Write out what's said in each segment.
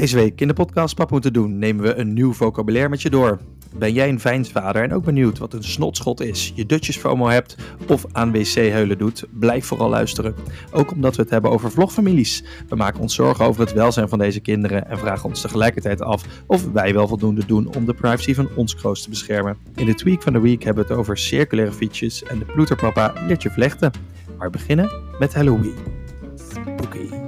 Deze week in de podcast Pap moeten doen nemen we een nieuw vocabulaire met je door. Ben jij een vijnsvader en ook benieuwd wat een snotschot is, je dutjes FOMO hebt of aan wc-heulen doet? Blijf vooral luisteren. Ook omdat we het hebben over vlogfamilies. We maken ons zorgen over het welzijn van deze kinderen en vragen ons tegelijkertijd af of wij wel voldoende doen om de privacy van ons kroost te beschermen. In de tweak van de week hebben we het over circulaire fietsjes en de ploeterpapa leert je vlechten. Maar beginnen met Halloween. Spooky.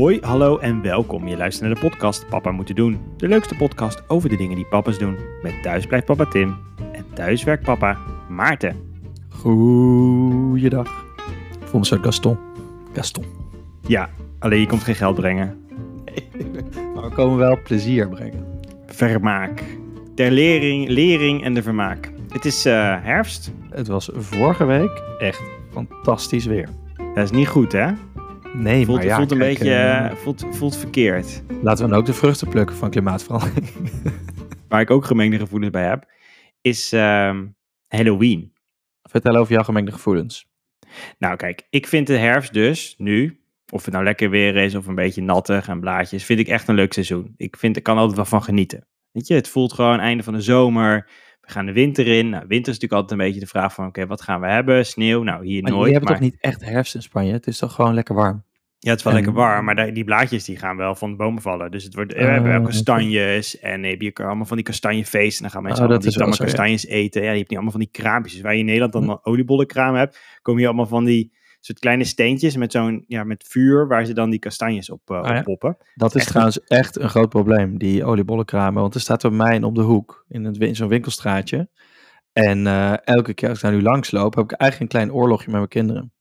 Hoi, hallo en welkom. Je luistert naar de podcast Papa Moeten Doen. De leukste podcast over de dingen die papa's doen. Met thuis blijft papa Tim en thuis werkt papa Maarten. Goeiedag. Ik voel me zo Gaston. Gaston. Ja, alleen je komt geen geld brengen. Maar we komen wel plezier brengen. Vermaak. Ter lering, lering en de vermaak. Het is eh, herfst. Het was vorige week echt fantastisch weer. Dat is niet goed, hè? Nee, Voelt, maar ja, voelt een beetje eh, eh, voelt, voelt verkeerd. laten we dan ook de vruchten plukken van klimaatverandering. Waar ik ook gemengde gevoelens bij heb, is ehm, Halloween. Vertel over jouw gemengde gevoelens. Nou, kijk, ik vind de herfst dus nu, of het nou lekker weer is of een beetje nattig en blaadjes, vind ik echt een leuk seizoen. Ik, vind, ik kan altijd wel van genieten. Weet je, het voelt gewoon einde van de zomer. We gaan de winter in. Nou, winter is natuurlijk altijd een beetje de vraag van, oké, wat gaan we hebben? Sneeuw? Nou, hier Maar nooit. je hebt maar- toch niet echt herfst in Spanje? Het is toch gewoon lekker warm? Ja, het is wel en- lekker warm, maar die- blaadjes die gaan wel van de bomen vallen. Dus het wordt, we Oh, hebben ook oké. kastanjes en heb je allemaal van die kastanjefeesten. En dan gaan mensen Oh, allemaal die wel allemaal zo, ja. kastanjes eten. Ja, je hebt niet allemaal van die kraampjes. Dus waar je in Nederland dan een oliebollenkraam hebt, komen hier allemaal van die soort kleine steentjes met zo'n, ja, met vuur, waar ze dan die kastanjes op, eh, Ah, ja. op poppen. Dat is Echt trouwens echt een groot probleem, die oliebollenkramen. Want er staat bij mij op de hoek, in, het, in zo'n winkelstraatje. En eh, elke keer als ik daar nu langs loop, heb ik eigenlijk een klein oorlogje met mijn kinderen.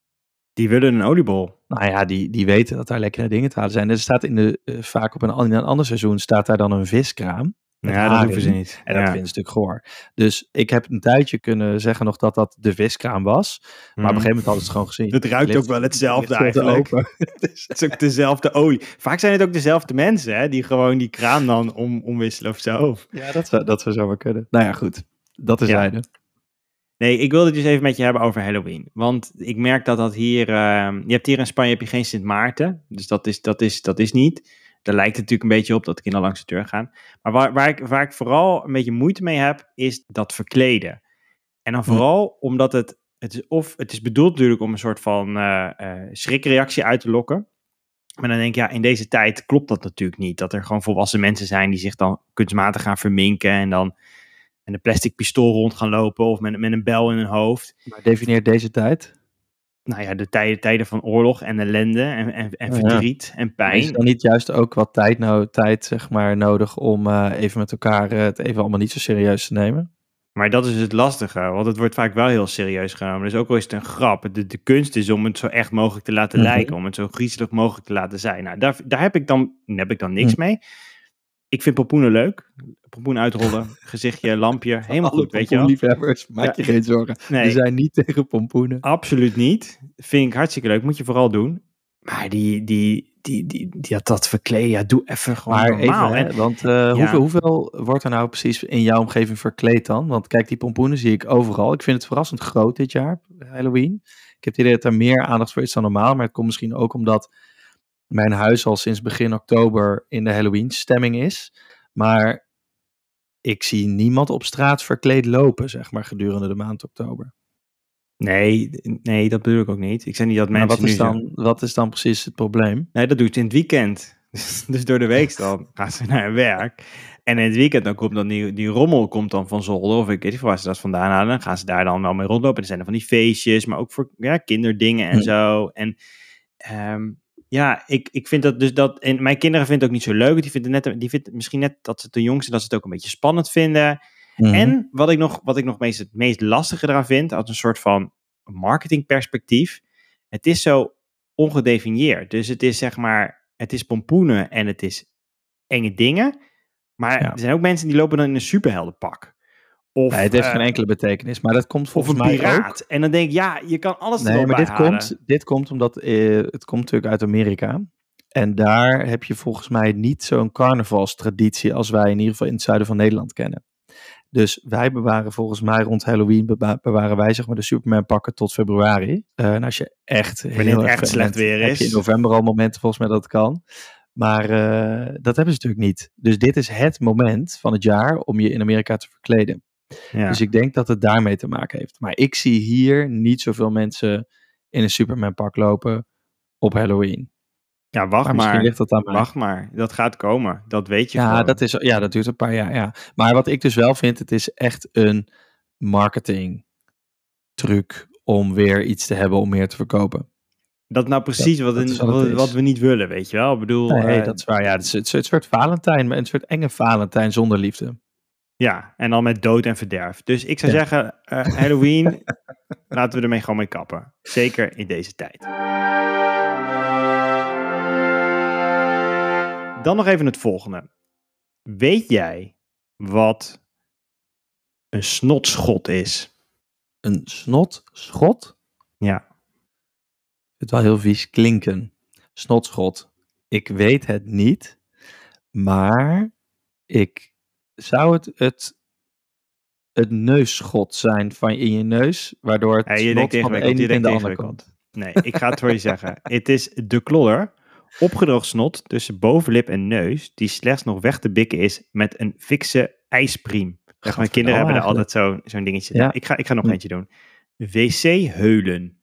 Die willen een oliebol. Nou ja, die, die weten dat daar lekkere dingen te halen zijn. Er staat in de, eh, vaak op een, in een ander seizoen staat daar dan een viskraam. Met Ja, dat hoeven ze niet. En dat ja. vinden ze natuurlijk goor. Dus ik heb een tijdje kunnen zeggen nog dat dat de viskraam was. Maar op een Mhm. gegeven moment hadden ze het gewoon gezien. Het ruikt ook wel hetzelfde eigenlijk. Het is ook dezelfde olie. Vaak zijn het ook dezelfde mensen, hè, die gewoon die kraan dan om, omwisselen of zo. ja, dat zou, dat zou zomaar kunnen. Nou ja, goed. Dat is Ja. Nee, ik wilde het dus even met je hebben over Halloween. Want ik merk dat dat hier... ehm, je hebt hier in Spanje heb je geen Sint Maarten. Dus dat is, dat is, dat is niet. Daar lijkt het natuurlijk een beetje op dat de kinderen langs de deur gaan. Maar waar, waar, ik, waar ik vooral een beetje moeite mee heb, is dat verkleden. En dan Hm. vooral omdat het... Het is, of het is bedoeld natuurlijk om een soort van eh, eh, schrikreactie uit te lokken. Maar dan denk ik, ja, in deze tijd klopt dat natuurlijk niet. Dat er gewoon volwassen mensen zijn die zich dan kunstmatig gaan verminken en dan met een plastic pistool rond gaan lopen of met, met een bel in hun hoofd. Maar definieert deze tijd. Nou ja, de tijden, tijden van oorlog en ellende en, en, en Ja. verdriet en Is pijn. er dan niet juist ook wat tijd, nou, tijd zeg maar, nodig om eh, even met elkaar eh, het even allemaal niet zo serieus te nemen? Maar dat is het lastige, want het wordt vaak wel heel serieus genomen. Dus ook al is het een grap, de, de kunst is om het zo echt mogelijk te laten Mhm. lijken, om het zo griezelig mogelijk te laten zijn. Nou, daar, daar heb ik dan, heb ik dan niks Mhm. mee. Ik vind pompoenen leuk. Pompoen uitrollen, gezichtje, lampje, helemaal goed, weet je wel. pompoenliefhebbers, maak Ja. je geen zorgen. Nee. We zijn niet tegen pompoenen. Absoluut niet. Vind ik hartstikke leuk. Moet je vooral doen. Maar die, die, die, die, die dat, dat verkleden, ja, doe even gewoon Maar normaal. even, hè, want eh, hoeveel, hoeveel wordt er nou precies in jouw omgeving verkleed dan? Want kijk, die pompoenen zie ik overal. Ik vind het verrassend groot dit jaar, Halloween. Ik heb het idee dat er meer aandacht voor is dan normaal. Maar het komt misschien ook omdat mijn huis al sinds begin oktober in de Halloween-stemming is. Maar ik zie niemand op straat verkleed lopen, zeg maar, gedurende de maand oktober. nee, nee, dat bedoel ik ook niet. Ik zeg niet dat Maar mensen wat is, dan, wat is dan precies het probleem? Nee, dat doe je in het weekend. dus door de week dan gaan ze naar hun werk. En in het weekend dan komt dan die, die rommel komt dan van zolder. Of ik weet niet waar ze dat vandaan halen. Dan gaan ze daar dan wel mee rondlopen. En er zijn er van die feestjes. Maar ook voor ja, kinderdingen en Hm. zo. En ehm, ja, ik, ik vind dat dus dat... En mijn kinderen vinden het ook niet zo leuk. Die vinden, net, die vinden misschien net dat ze de jongste... dat ze het ook een beetje spannend vinden. Mhm. En wat ik nog, wat ik nog meest, het meest lastige eraan vind, als een soort van marketingperspectief, het is zo ongedefinieerd. Dus het is zeg maar, het is pompoenen en het is enge dingen. Maar Ja. er zijn ook mensen die lopen dan in een superheldenpak. Of, Nee, het heeft eh, geen enkele betekenis, maar dat komt of volgens een mij piraat. ook. En dan denk ik, ja, je kan alles Nee, maar dit halen. komt, dit komt omdat eh, het komt natuurlijk uit Amerika. En daar heb je volgens mij niet zo'n carnavalstraditie als wij in ieder geval in het zuiden van Nederland kennen. Dus wij bewaren volgens mij rond Halloween bewa- bewaren wij zeg maar de Superman pakken tot februari. Eh, en als je echt Wanneer heel erg echt slecht weer heb is. je in november al momenten volgens mij dat het kan. Maar dat hebben ze natuurlijk niet. Dus dit is het moment van het jaar om je in Amerika te verkleden. Ja. Dus ik denk dat het daarmee te maken heeft. Maar ik zie hier niet zoveel mensen in een Superman pak lopen op Halloween. ja, wacht Maar misschien maar. ligt dat aan mij. Wacht maar. Dat gaat komen. Dat weet je Ja, gewoon. dat is, ja, dat duurt een paar jaar. Ja. Maar wat ik dus wel vind, het is echt een marketing truc om weer iets te hebben om meer te verkopen. Dat nou precies wat, dat wat we niet willen, weet je wel. Ik bedoel, Nee, eh, dat is waar. Ja, het is het is een soort Valentijn, maar een soort enge Valentijn zonder liefde. Ja, en dan met dood en verderf. Dus ik zou Ja. zeggen, eh, Halloween, laten we ermee gewoon mee kappen. Zeker in deze tijd. Dan nog even het volgende. Weet jij wat een snotschot is? Een snotschot? Ja. Het wel heel vies klinken. Snotschot. Ik weet het niet, maar ik zou het het, het neusschot zijn van in je neus, waardoor het Ja, je denkt van de ene in de andere. Nee, ik ga het voor je zeggen. Het is de klodder, opgedroogd snot tussen bovenlip en neus, die slechts nog weg te bikken is met een fikse ijspriem. Mijn kinderen hebben er altijd zo- zo'n dingetje. Ja. Ik, ga, ik ga nog Hm. eentje doen. Wc-heulen.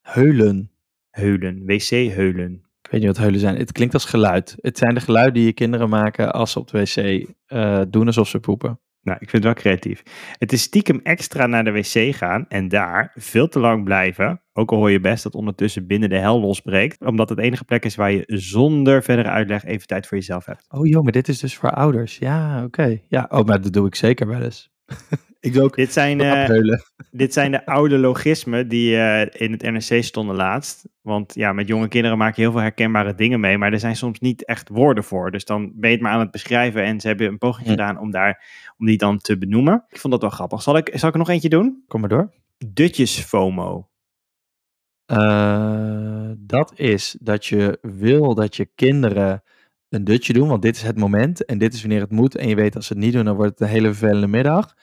Heulen. Heulen. Wc-heulen. Ik weet niet wat heulen zijn. Het klinkt als geluid. Het zijn de geluiden die je kinderen maken als ze op de wc eh, doen alsof ze poepen. Nou, ik vind het wel creatief. Het is stiekem extra naar de wc gaan en daar veel te lang blijven. Ook al hoor je best dat ondertussen binnen de hel losbreekt. Omdat het enige plek is waar je zonder verdere uitleg even tijd voor jezelf hebt. Oh joh, maar dit is dus voor ouders. Ja, oké. Ja, oh, maar dat doe ik zeker wel eens. ik ook Dit zijn, eh, dit zijn de oude logismen die eh, in het NRC stonden laatst. Want ja, met jonge kinderen maak je heel veel herkenbare dingen mee. Maar er zijn soms niet echt woorden voor. Dus dan ben je het maar aan het beschrijven. En ze hebben een poging Hm. gedaan om, daar, om die dan te benoemen. Ik vond dat wel grappig. Zal ik, zal ik er nog eentje doen? Kom maar door. Dutjes FOMO. Eh, dat is dat je wil dat je kinderen een dutje doen, want dit is het moment en dit is wanneer het moet. En je weet als ze het niet doen, dan wordt het een hele vervelende middag.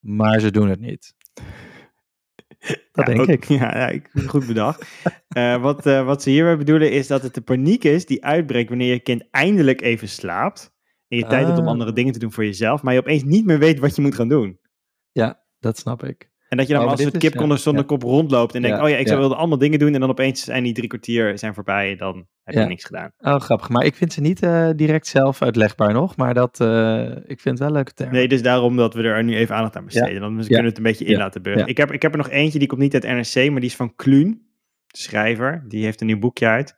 Maar ze doen het niet. Dat Ja, denk ook- ik. Ja, ja, ik- goed bedacht. Eh, wat, eh, wat ze hierbij bedoelen is dat het de paniek is die uitbreekt wanneer je kind eindelijk even slaapt. En je tijd hebt om Ah. andere dingen te doen voor jezelf. Maar je opeens niet meer weet wat je moet gaan doen. Ja, dat snap ik. En dat je dan Oh, als een kip is- zonder, ja, zonder ja. kop rondloopt en denkt, Ja, oh ja, ik ja. wilde allemaal dingen doen. En dan opeens zijn die drie kwartier zijn voorbij en dan heb je niks gedaan. Oh, grappig. Maar ik vind ze niet eh, direct zelf uitlegbaar nog, maar dat, eh, ik vind het wel leuke term. Nee, dus daarom dat we er nu even aandacht aan besteden. Dan kunnen we het een beetje in laten burgen. Ja. Ik, heb, ik heb er nog eentje, die komt niet uit NRC, maar die is van Kluun, de schrijver. Die heeft een nieuw boekje uit.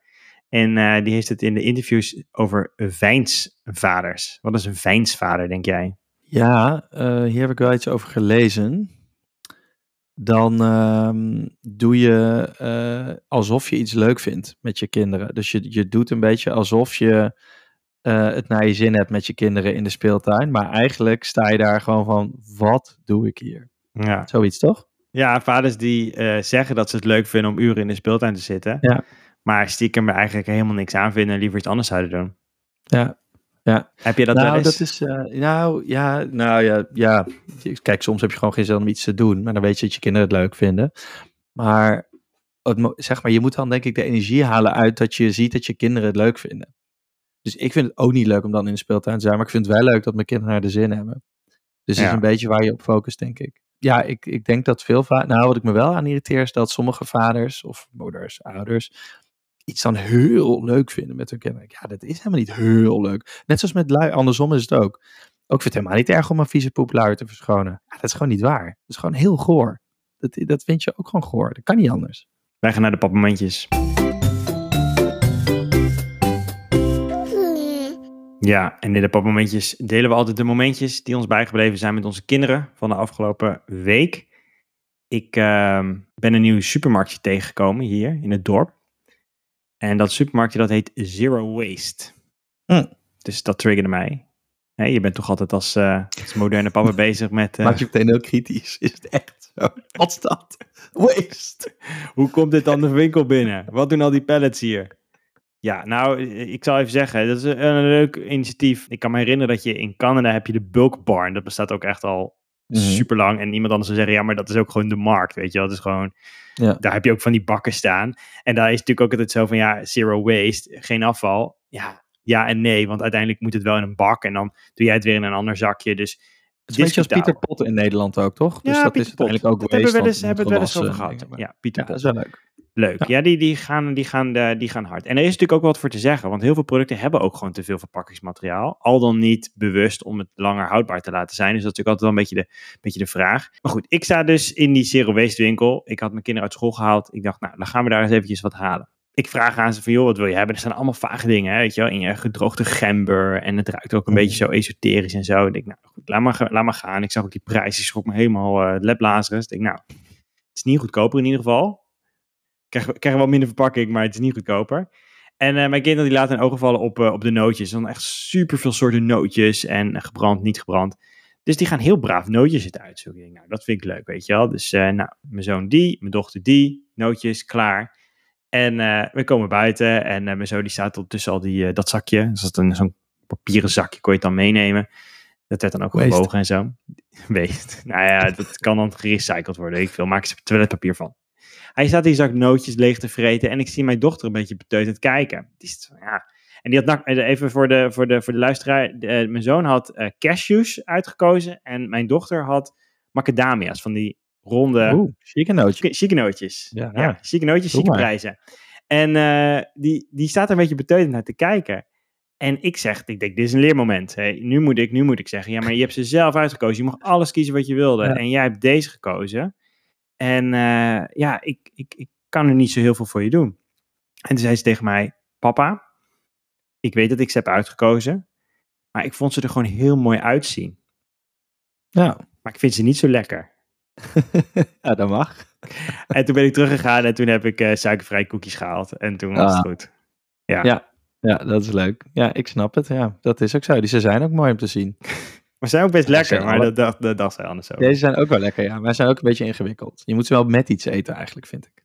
En eh, die heeft het in de interviews over vijnsvaders. Wat is een vijnsvader, denk jij? Ja, hier heb ik wel iets over gelezen. Dan ehm, doe je eh, alsof je iets leuk vindt met je kinderen. Dus je, je doet een beetje alsof je eh, het naar je zin hebt met je kinderen in de speeltuin. Maar eigenlijk sta je daar gewoon van, wat doe ik hier? Ja, Zoiets toch? ja vaders die eh, zeggen dat ze het leuk vinden om uren in de speeltuin te zitten. Ja. Maar stiekem er eigenlijk helemaal niks aan vinden en liever iets anders zouden doen. Ja. Heb je dat wel nou, eens? dat is, eh, nou, ja, nou ja, ja. Kijk, soms heb je gewoon geen zin om iets te doen, maar dan weet je dat je kinderen het leuk vinden. Maar, het, zeg maar, je moet dan denk ik de energie halen uit dat je ziet dat je kinderen het leuk vinden. Dus ik vind het ook niet leuk om dan in de speeltuin te zijn, maar ik vind het wel leuk dat mijn kinderen naar de zin hebben. Dus Ja. is een beetje waar je op focust, denk ik. Ja, ik, ik denk dat veel vaders, nou wat ik me wel aan irriteer is dat sommige vaders of moeders, ouders, iets dan heel leuk vinden met hun kinderen. Ja, dat is helemaal niet heel leuk. Net zoals met lui, andersom is het ook. Ook vind het helemaal niet erg om een vieze poepluier te verschonen. Ja, dat is gewoon niet waar. Dat is gewoon heel goor. Dat, dat vind je ook gewoon goor. Dat kan niet anders. Wij gaan naar de papmomentjes. Ja, en in de papmomentjes delen we altijd de momentjes die ons bijgebleven zijn met onze kinderen van de afgelopen week. Ik ehm, ben een nieuw supermarktje tegengekomen hier in het dorp. En dat supermarktje dat heet Zero Waste. Hm. Dus dat triggerde mij. Je bent toch altijd als, eh, als moderne papa bezig met... eh, Maak je meteen heel kritisch. Is het echt zo? Wat is dat? Waste. Hoe komt dit dan de winkel binnen? Wat doen al die pallets hier? Ja, nou, ik zal even zeggen, dat is een, een leuk initiatief. Ik kan me herinneren dat je in Canada heb je de Bulk Barn. Dat bestaat ook echt al Mhm. super lang. En iemand anders zou zeggen, ja, maar dat is ook gewoon de markt, weet je wel. Dat is gewoon, Ja. daar heb je ook van die bakken staan. En daar is natuurlijk ook altijd zo van, ja, zero waste, geen afval. Ja, ja en nee, want uiteindelijk moet het wel in een bak. En dan doe jij het weer in een ander zakje. Dus Het is een beetje als. Pieter Pot in Nederland ook, toch? Dus ja, dat Pieter is uiteindelijk Pot. ook Dat hebben we wel eens, hebben we het wel eens over en gehad. Ja, Pieter Ja, Pot. dat is wel leuk. Leuk. Ja. Ja, die, die, gaan, die, gaan, eh, die gaan hard. En er is natuurlijk ook wat voor te zeggen, want heel veel producten hebben ook gewoon te veel verpakkingsmateriaal. Al dan niet bewust om het langer houdbaar te laten zijn. Dus dat is natuurlijk altijd wel een beetje de, beetje de vraag. Maar goed, ik sta dus in die zero waste winkel. Ik had mijn kinderen uit school gehaald. Ik dacht, nou, dan gaan we daar eens eventjes wat halen. Ik vraag aan ze van, joh, wat wil je hebben? Er staan allemaal vage dingen, hè, weet je wel. In je gedroogde gember en het ruikt ook een beetje zo esoterisch en zo. Ik denk, nou goed, laat maar, laat maar gaan. Ik zag ook die prijs, die schrok me helemaal uh. Ik denk, nou, het is niet goedkoper in ieder geval. Ik krijg, krijg wel minder verpakking, maar het is niet goedkoper. En uh, mijn kinderen die laten hun ogen vallen op, uh, op de nootjes. Dan echt super veel soorten nootjes en gebrand, niet gebrand. Dus die gaan heel braaf nootjes zitten uitzoeken. Nou, dat vind ik leuk, weet je wel. Dus nou, mijn zoon die, mijn dochter die, nootjes, klaar. En we komen buiten en mijn zoon die staat tussen al die, dat zakje. Dus dat een zo'n papieren zakje kon je het dan meenemen. Dat werd dan ook gewogen en zo. Weest. nou ja, dat kan dan gerecycled worden. Ik veel. Maak er toiletpapier van. Hij staat die zak nootjes leeg te vreten en ik zie mijn dochter een beetje beteuterd kijken. Die is, ja. En die had, even voor de, voor de, voor de luisteraar, de, mijn zoon had uh, cashews uitgekozen en mijn dochter had macadamia's van die ronde Oeh, chique nootje. chique nootjes. Ja, ja, ja. chique nootjes, chique prijzen. En uh, die, die staat er een beetje beteuterd naar te kijken. En ik zeg, ik denk, dit is een leermoment. Hè. Nu, moet ik, nu moet ik zeggen, ja, maar je hebt ze zelf uitgekozen. Je mag alles kiezen wat je wilde. Ja. En jij hebt deze gekozen. En uh, ja, ik, ik, ik kan er niet zo heel veel voor je doen. En toen zei ze tegen mij, papa, ik weet dat ik ze heb uitgekozen. Maar ik vond ze er gewoon heel mooi uitzien. Ja. Maar ik vind ze niet zo lekker. ja, dat mag. En toen ben ik teruggegaan en toen heb ik uh, suikervrije koekjes gehaald. En toen was het Ah. goed. Ja. Ja. Ja, dat is leuk. Ja, ik snap het. Ja, dat is ook zo. Die ze zijn ook mooi om te zien. Maar ze zijn ook best Ja, lekker, maar alle- dat dacht, dat dacht zij anders zo. Deze zijn ook wel lekker, ja. Maar ze zijn ook een beetje ingewikkeld. Je moet ze wel met iets eten eigenlijk, vind ik.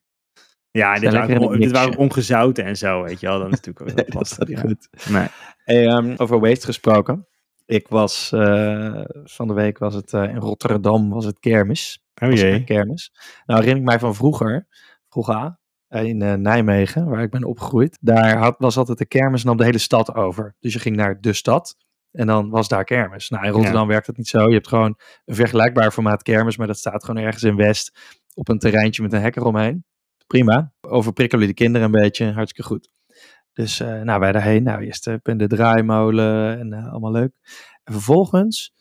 Ja, dit waren, dit waren ongezouten en zo, weet je wel. Dan is natuurlijk ook Nee, dat lastig. ja. goed. Nee. Hey, ehm, over waste gesproken. Ik was, eh, van de week was het eh, in Rotterdam, was het kermis. Oh jee. kermis. Nou herinner ik mij van vroeger, vroeger eh, in Nijmegen, waar ik ben opgegroeid. Daar had, was altijd de kermis en nam de hele stad over. Dus je ging naar de stad en dan was daar kermis. Nou, in Rotterdam werkt het niet zo. Je hebt gewoon een vergelijkbaar formaat kermis, maar dat staat gewoon ergens in West op een terreintje met een hek eromheen. Prima. Overprikkelen de kinderen een beetje, hartstikke goed. Dus eh, nou, wij daarheen. Nou, eerst eh, in de draaimolen en eh, allemaal leuk. En vervolgens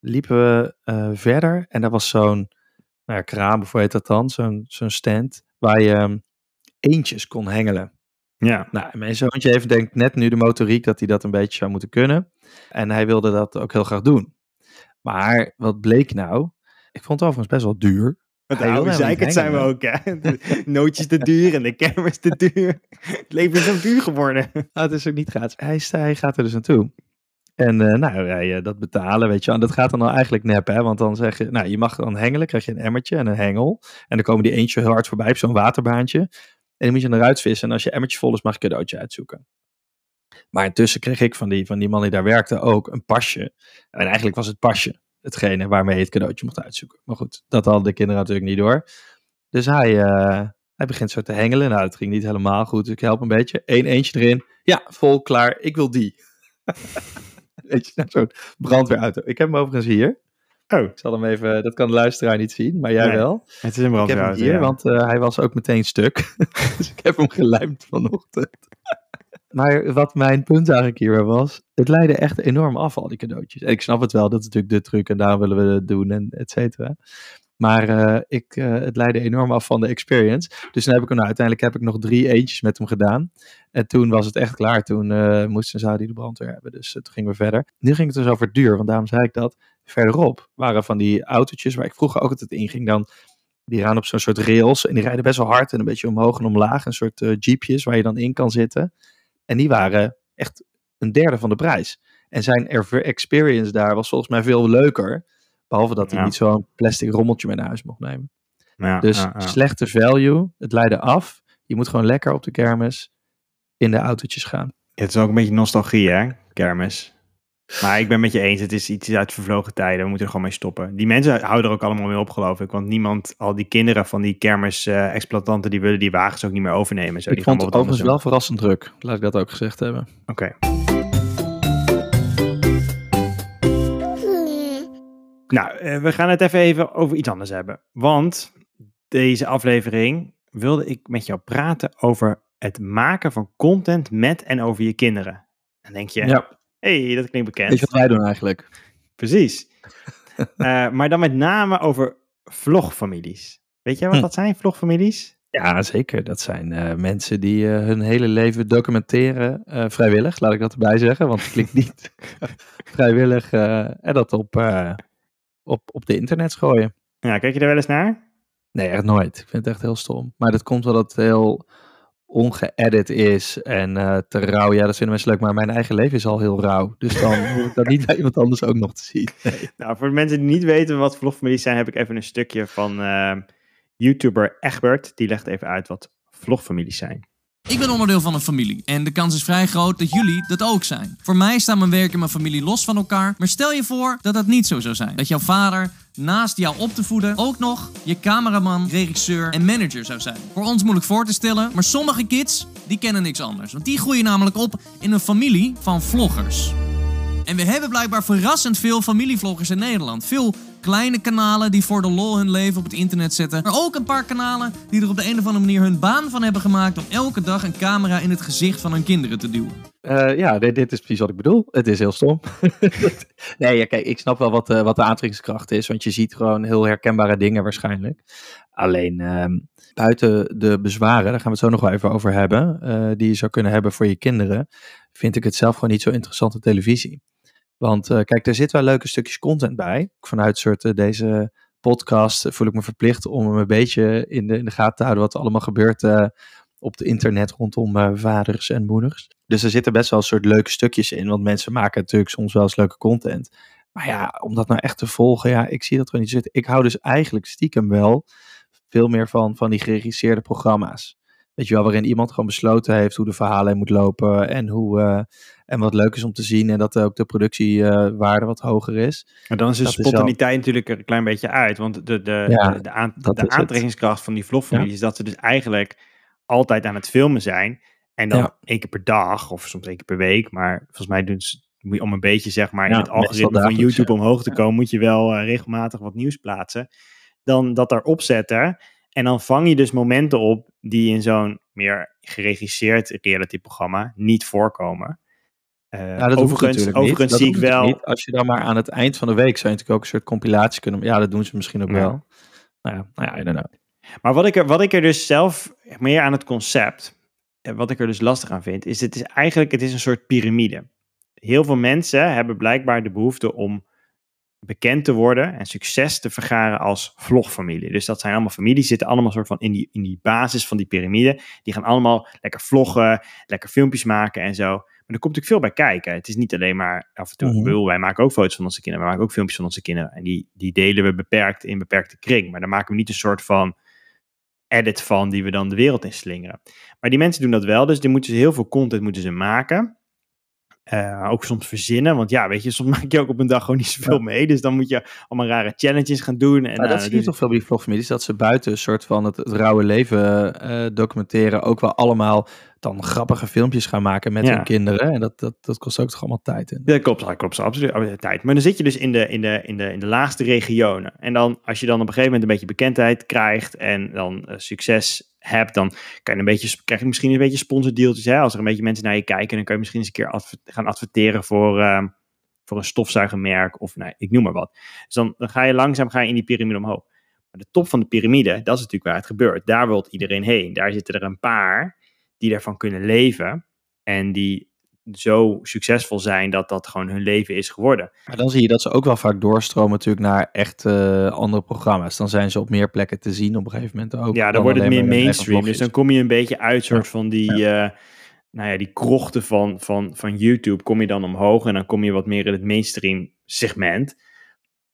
liepen we verder en daar was zo'n nou ja, kraam, of hoe heet dat dan? Zo'n zo'n stand waar je ehm, eentjes kon hengelen. Ja. Nou, mijn zoontje heeft denkt net nu de motoriek dat hij dat een beetje zou moeten kunnen. En hij wilde dat ook heel graag doen. Maar wat bleek nou? Ik vond het overigens best wel duur. Oude zeikert niet zijn we ook, hè. De nootjes te duur en de kermis te duur. Het leven is zo duur geworden. Nou, het is ook niet gratis. Hij, hij gaat er dus naartoe. En eh, nou, hij, eh, dat betalen, weet je wel. En dat gaat dan al eigenlijk nep, hè. Want dan zeg je, nou, je mag dan hengelen, krijg je een emmertje en een hengel. En dan komen die eentje heel hard voorbij op zo'n waterbaantje. En moet je eruit vissen. En als je emmertje vol is, mag je een cadeautje uitzoeken. Maar intussen kreeg ik van die, van die man die daar werkte ook een pasje. En eigenlijk was het pasje hetgene waarmee je het cadeautje mocht uitzoeken. Maar goed, dat hadden de kinderen natuurlijk niet door. Dus hij, eh, hij begint zo te hengelen. Nou, het ging niet helemaal goed. Dus ik help een beetje. Eén eentje erin. Ja, vol, klaar. Ik wil die. Weet je, nou, zo'n brandweerauto. Ik heb hem overigens hier. Oh, Ik zal hem even, dat kan de luisteraar niet zien, maar jij Nee, wel. het is een Ik heb hem hier, ja. want eh, hij was ook meteen stuk. dus ik heb hem gelijmd vanochtend. maar wat mijn punt eigenlijk hier was, het leidde echt enorm af, al die cadeautjes. En ik snap het wel, dat is natuurlijk de truc en daarom willen we het doen en et cetera. Maar eh, ik, eh, het leidde enorm af van de experience. Dus dan heb ik hem, nou, uiteindelijk heb ik nog drie eentjes met hem gedaan. En toen was het echt klaar. Toen eh moesten zou die de brandweer hebben. Dus eh, toen gingen we verder. Nu ging het dus over duur, want daarom zei ik dat. Verderop waren van die autootjes waar ik vroeger ook altijd in ging. Dan, die gaan op zo'n soort rails en die rijden best wel hard en een beetje omhoog en omlaag. Een soort eh, jeepjes waar je dan in kan zitten. En die waren echt een derde van de prijs. En zijn er experience daar was volgens mij veel leuker. Behalve dat hij Ja. niet zo'n plastic rommeltje mee naar huis mocht nemen. Ja, Dus ja. slechte value, het leidde af. Je moet gewoon lekker op de kermis in de autootjes gaan. Het is ook een beetje nostalgie, hè, kermis. Maar ik ben met je eens, het is iets uit vervlogen tijden. We moeten er gewoon mee stoppen. Die mensen houden er ook allemaal mee op, geloof ik. Want niemand, al die kinderen van die kermis-exploitanten, die willen die wagens ook niet meer overnemen. Zo, ik die vond het overigens wel verrassend druk. Laat ik dat ook gezegd hebben. Oké. Nou, eh, we gaan het even, even over iets anders hebben. Want deze aflevering wilde ik met jou praten over het maken van content met en over je kinderen. Dan denk je, Ja. Hey, dat klinkt bekend. Weet je wat wij doen eigenlijk? Precies. Eh, maar dan met name over vlogfamilies. Weet jij wat Hm. dat zijn, vlogfamilies? Ja, zeker. Dat zijn eh, mensen die eh, hun hele leven documenteren. vrijwillig, laat ik dat erbij zeggen. Want het klinkt niet vrijwillig. en dat op, op, op de internet gooien. Ja, kijk je daar wel eens naar? Nee, echt nooit. Ik vind het echt heel stom. Maar dat komt wel dat heel ongeëdit is en eh, te rauw. Ja, dat vinden mensen leuk. Maar mijn eigen leven is al heel rauw. Dus dan hoef ik dat niet bij iemand anders ook nog te zien. Nee. Nou, voor de mensen die niet weten wat vlogfamilies zijn, heb ik even een stukje van eh, YouTuber Egbert. Die legt even uit wat vlogfamilies zijn. Ik ben onderdeel van een familie en de kans is vrij groot dat jullie dat ook zijn. Voor mij staan mijn werk en mijn familie los van elkaar, maar stel je voor dat dat niet zo zou zijn. Dat jouw vader naast jou op te voeden ook nog je cameraman, regisseur en manager zou zijn. Voor ons moeilijk voor te stellen, maar sommige kids die kennen niks anders. Want die groeien namelijk op in een familie van vloggers. En we hebben blijkbaar verrassend veel familievloggers in Nederland. Veel kleine kanalen die voor de lol hun leven op het internet zetten. Maar ook een paar kanalen die er op de een of andere manier hun baan van hebben gemaakt om elke dag een camera in het gezicht van hun kinderen te duwen. Eh, ja, dit, dit is precies wat ik bedoel. Het is heel stom. nee, ja, kijk, ik snap wel wat, eh, wat de aantrekkingskracht is. Want je ziet gewoon heel herkenbare dingen waarschijnlijk. Alleen ehm, buiten de bezwaren, daar gaan we het zo nog wel even over hebben. eh, die je zou kunnen hebben voor je kinderen. Vind ik het zelf gewoon niet zo interessante televisie. Want eh, kijk, er zitten wel leuke stukjes content bij. Vanuit soort eh, deze podcast voel ik me verplicht om hem een beetje in de, in de gaten te houden. Wat er allemaal gebeurt eh, op het internet rondom eh, vaders en moeders. Dus er zitten best wel een soort leuke stukjes in. Want mensen maken natuurlijk soms wel eens leuke content. Maar ja, om dat nou echt te volgen, ja, ik zie dat gewoon niet zitten. Ik hou dus eigenlijk stiekem wel veel meer van, van die geregisseerde programma's. Weet je wel, waarin iemand gewoon besloten heeft hoe de verhalen moet lopen. En, hoe, eh, en wat leuk is om te zien. En dat ook de productiewaarde wat hoger is. Maar dan is de Dat is wel- spontaniteit natuurlijk er een klein beetje uit. Want de, de, Ja, de, de, aan- dat de is het. aantrekkingskracht van die vlogfamilies is dat ze dus eigenlijk altijd aan het filmen zijn. En dan Ja. één keer per dag of soms één keer per week. Maar volgens mij doen ze om een beetje zeg maar in het algoritme van YouTube omhoog te komen, moet je wel eh, regelmatig wat nieuws plaatsen. Dan dat daarop zetten. En dan vang je dus momenten op die in zo'n meer geregisseerd reality-programma niet voorkomen. Eh, Ja, dat hoeft overigens natuurlijk overigens. Dat zie ik natuurlijk wel. niet. Als je dan maar aan het eind van de week zou je natuurlijk ook een soort compilatie kunnen. Ja, dat doen ze misschien ook Ja. wel. Nou ja, nou ja, I don't know. Maar wat ik, er, wat ik er dus zelf meer aan het concept, eh, wat ik er dus lastig aan vind, is het is eigenlijk het is een soort piramide. Heel veel mensen hebben blijkbaar de behoefte om bekend te worden en succes te vergaren als vlogfamilie. Dus dat zijn allemaal families, die zitten allemaal soort van in die, in die basis van die piramide. Die gaan allemaal lekker vloggen, lekker filmpjes maken en zo. Maar er komt natuurlijk veel bij kijken. Het is niet alleen maar af en toe, ik bedoel, wij maken ook foto's van onze kinderen, we maken ook filmpjes van onze kinderen. En die, die delen we beperkt in beperkte kring. Maar daar maken we niet een soort van edit van die we dan de wereld in slingeren. Maar die mensen doen dat wel, dus die moeten ze heel veel content moeten ze maken. Eh, ook soms verzinnen, want ja, weet je, soms maak je ook op een dag gewoon niet zoveel mee. Dus dan moet je allemaal rare challenges gaan doen. En, nou, dat zie je dus- toch veel bij die vlogfamilies, dat ze buiten een soort van het, het rauwe leven eh, documenteren, ook wel allemaal dan grappige filmpjes gaan maken met Ja. hun kinderen. En dat, dat, dat kost ook toch allemaal tijd in. Dat klopt, dat klopt absoluut absoluut tijd. Maar dan zit je dus in de, in, de, in, de, in de laagste regionen. En dan, als je dan op een gegeven moment een beetje bekendheid krijgt en dan eh, succes hebt, dan kan je een beetje, krijg je misschien een beetje sponsordeeltjes. Hè? Als er een beetje mensen naar je kijken, dan kan je misschien eens een keer gaan adverteren voor, ehm, voor een stofzuigermerk of nou, ik noem maar wat. Dus dan, dan ga je langzaam ga je in die piramide omhoog. Maar de top van de piramide, dat is natuurlijk waar het gebeurt. Daar wil iedereen heen. Daar zitten er een paar die daarvan kunnen leven en die zo succesvol zijn dat dat gewoon hun leven is geworden. Maar dan zie je dat ze ook wel vaak doorstromen natuurlijk naar echt eh, andere programma's. Dan zijn ze op meer plekken te zien op een gegeven moment ook. ja, dan dan wordt het meer mainstream. Dus dan kom je een beetje uit soort van die, eh, nou ja, die krochten van, van, van YouTube. Kom je dan omhoog en dan kom je wat meer in het mainstream segment.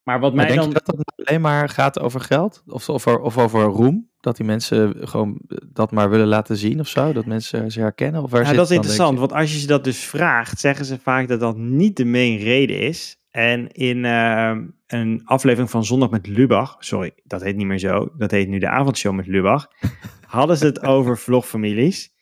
Maar wat Maar mij denk dan... je dat dat alleen maar gaat over geld? Of, of, over, of over roem? Dat die mensen gewoon dat maar willen laten zien of zo? Dat mensen ze herkennen? Of waar Ja, zit dat is het interessant, want als je ze dat dus vraagt, zeggen ze vaak dat dat niet de main reden is. En in eh, een aflevering van Zondag met Lubach, sorry, dat heet niet meer zo, dat heet nu de avondshow met Lubach, hadden ze het over vlogfamilies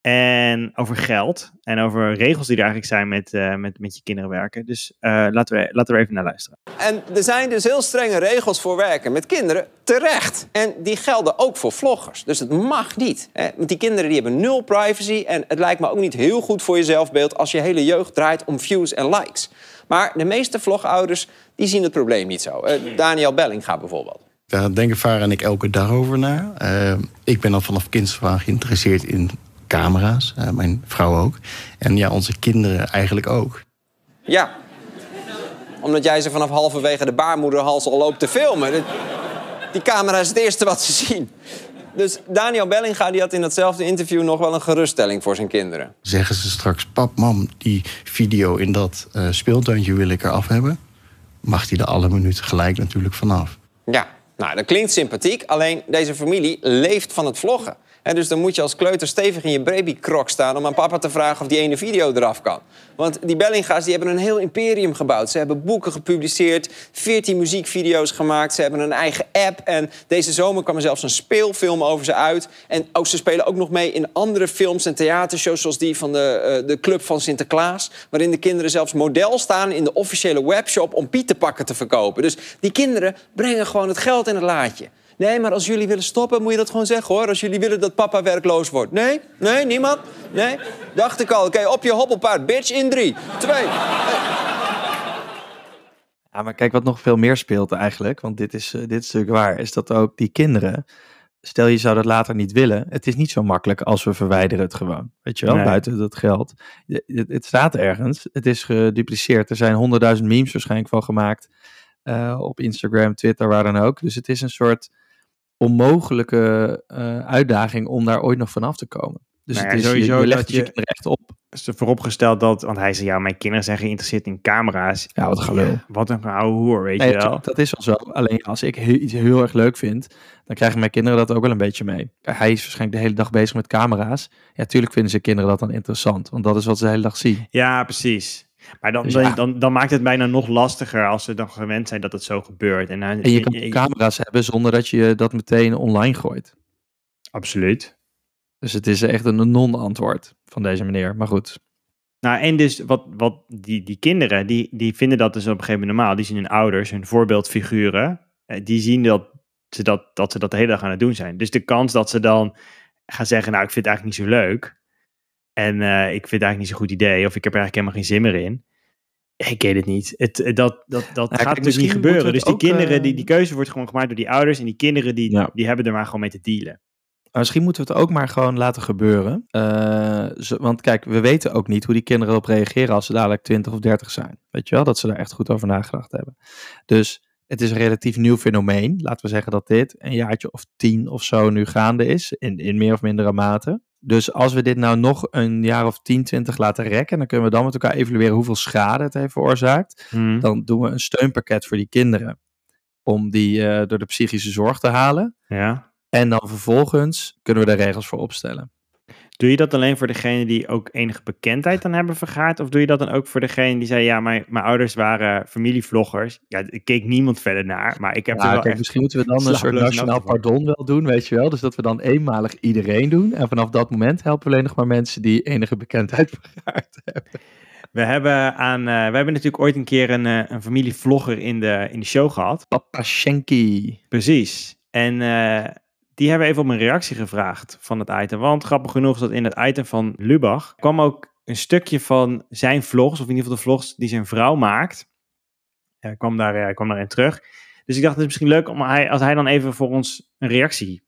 en over geld en over regels die er eigenlijk zijn met, eh, met, met je kinderen werken. Dus eh, laten, we, laten we even naar luisteren. En er zijn dus heel strenge regels voor werken met kinderen, terecht. En die gelden ook voor vloggers. Dus het mag niet. Hè? Want die kinderen die hebben nul privacy. En het lijkt me ook niet heel goed voor je zelfbeeld als je hele jeugd draait om views en likes. Maar de meeste vlogouders die zien het probleem niet zo. Eh, Daniel Bellinga bijvoorbeeld. Daar denken Vara en ik elke dag over na. Ik ben al vanaf kinds af aan geïnteresseerd in camera's. Eh, mijn vrouw ook. En ja, onze kinderen eigenlijk ook. Ja. Omdat jij ze vanaf halverwege de baarmoederhals al loopt te filmen. Die camera is het eerste wat ze zien. Dus Daniel Bellinga die had in datzelfde interview nog wel een geruststelling voor zijn kinderen. Zeggen ze straks, pap, mam, die video in dat eh, speeltuintje wil ik eraf hebben. Mag die er alle minuten gelijk natuurlijk vanaf. Ja, nou, dat klinkt sympathiek. Alleen deze familie leeft van het vloggen. Hè, dus dan moet je als kleuter stevig in je babykrok staan... om aan papa te vragen of die ene video eraf kan. Want die Bellinga's die hebben een heel imperium gebouwd. Ze hebben boeken gepubliceerd, 14 muziekvideo's gemaakt. Ze hebben een eigen app. En deze zomer kwam er zelfs een speelfilm over ze uit. En ook, ze spelen ook nog mee in andere films en theatershows... zoals die van de, eh, de Club van Sinterklaas... waarin de kinderen zelfs model staan in de officiële webshop... om pietenpakken te verkopen. Dus die kinderen brengen gewoon het geld in het laadje. Nee, maar als jullie willen stoppen, moet je dat gewoon zeggen hoor. Als jullie willen dat papa werkloos wordt. Nee? Nee? Niemand? Nee? Dacht ik al. Oké, op je hobbelpaard, bitch. In drie, twee. Ja, maar kijk, wat nog veel meer speelt eigenlijk, want dit is, eh, dit is natuurlijk waar, is dat ook die kinderen, stel je zou dat later niet willen, het is niet zo makkelijk als we verwijderen het gewoon, weet je wel, Nee. buiten dat geld. Het, het staat ergens, het is gedupliceerd, er zijn honderdduizend memes waarschijnlijk van gemaakt eh, op Instagram, Twitter, waar dan ook. Dus het is een soort onmogelijke eh, uitdaging om daar ooit nog vanaf te komen. Dus Nou het is, sowieso je legt dat je je- kinderen echt op. vooropgesteld dat, want hij zei ja, mijn kinderen zijn geïnteresseerd in camera's. Ja, wat gelul. Wat een oude hoer, weet Nee, je wel. dat is al zo. Alleen als ik he- iets heel erg leuk vind, dan krijgen mijn kinderen dat ook wel een beetje mee. Hij is waarschijnlijk de hele dag bezig met camera's. Ja, tuurlijk vinden ze kinderen dat dan interessant, want dat is wat ze de hele dag zien. Ja, precies. Maar dan, Dus dan, ja. dan, dan maakt het bijna nog lastiger als ze dan gewend zijn dat het zo gebeurt. En, dan, En je kan ook camera's hebben zonder dat je dat meteen online gooit. Absoluut. Dus het is echt een non-antwoord van deze meneer. Maar goed, Nou, en dus wat, wat die, die kinderen, die, die vinden dat dus op een gegeven moment normaal. Die zien hun ouders, hun voorbeeldfiguren, eh, die zien dat ze dat, dat ze dat de hele dag aan het doen zijn. Dus de kans dat ze dan gaan zeggen, nou, ik vind het eigenlijk niet zo leuk. En eh, ik vind het eigenlijk niet zo'n goed idee. Of ik heb er eigenlijk helemaal geen zin meer in. Ik weet het niet. Het, het- dat dat, dat kijk, gaat dus misschien niet gebeuren. Dus die kinderen, eh, die, die keuze wordt gewoon gemaakt door die ouders. En die kinderen, die, Ja. die hebben er maar gewoon mee te dealen. Misschien moeten we het ook maar gewoon laten gebeuren. Eh, zo- want kijk, we weten ook niet hoe die kinderen erop reageren als ze dadelijk 20 of 30 zijn. Weet je wel, dat ze daar echt goed over nagedacht hebben. Dus het is een relatief nieuw fenomeen. Laten we zeggen dat dit een jaartje of tien of zo nu gaande is, in, in meer of mindere mate. Dus als we dit nou nog een jaar of 10, 20 laten rekken, dan kunnen we dan met elkaar evalueren hoeveel schade het heeft veroorzaakt. Dan doen we een steunpakket voor die kinderen. Om die eh, door de psychische zorg te halen. Ja. En dan vervolgens kunnen we daar regels voor opstellen. Doe je dat alleen voor degene die ook enige bekendheid dan hebben vergaard? Of doe je dat dan ook voor degene die zei, ja, mijn, mijn ouders waren familievloggers. Ja, ik keek niemand verder naar, maar ik heb er wel kijk, misschien moeten we dan een soort nationaal pardon wel doen, weet je wel. Dus dat we dan eenmalig iedereen doen. En vanaf dat moment helpen we alleen nog maar mensen die enige bekendheid vergaard hebben. We hebben, aan, eh, we hebben natuurlijk ooit een keer een, eh, een familievlogger in de, in de show gehad. Papa Shenky. Precies. En eh, die hebben even op een reactie gevraagd van het item. Want grappig genoeg is dat in het item van Lubach kwam ook een stukje van zijn vlogs, of in ieder geval de vlogs die zijn vrouw maakt. Hij kwam, daar, eh, kwam daarin terug. Dus ik dacht, het is misschien leuk om hij, als hij dan even voor ons een reactie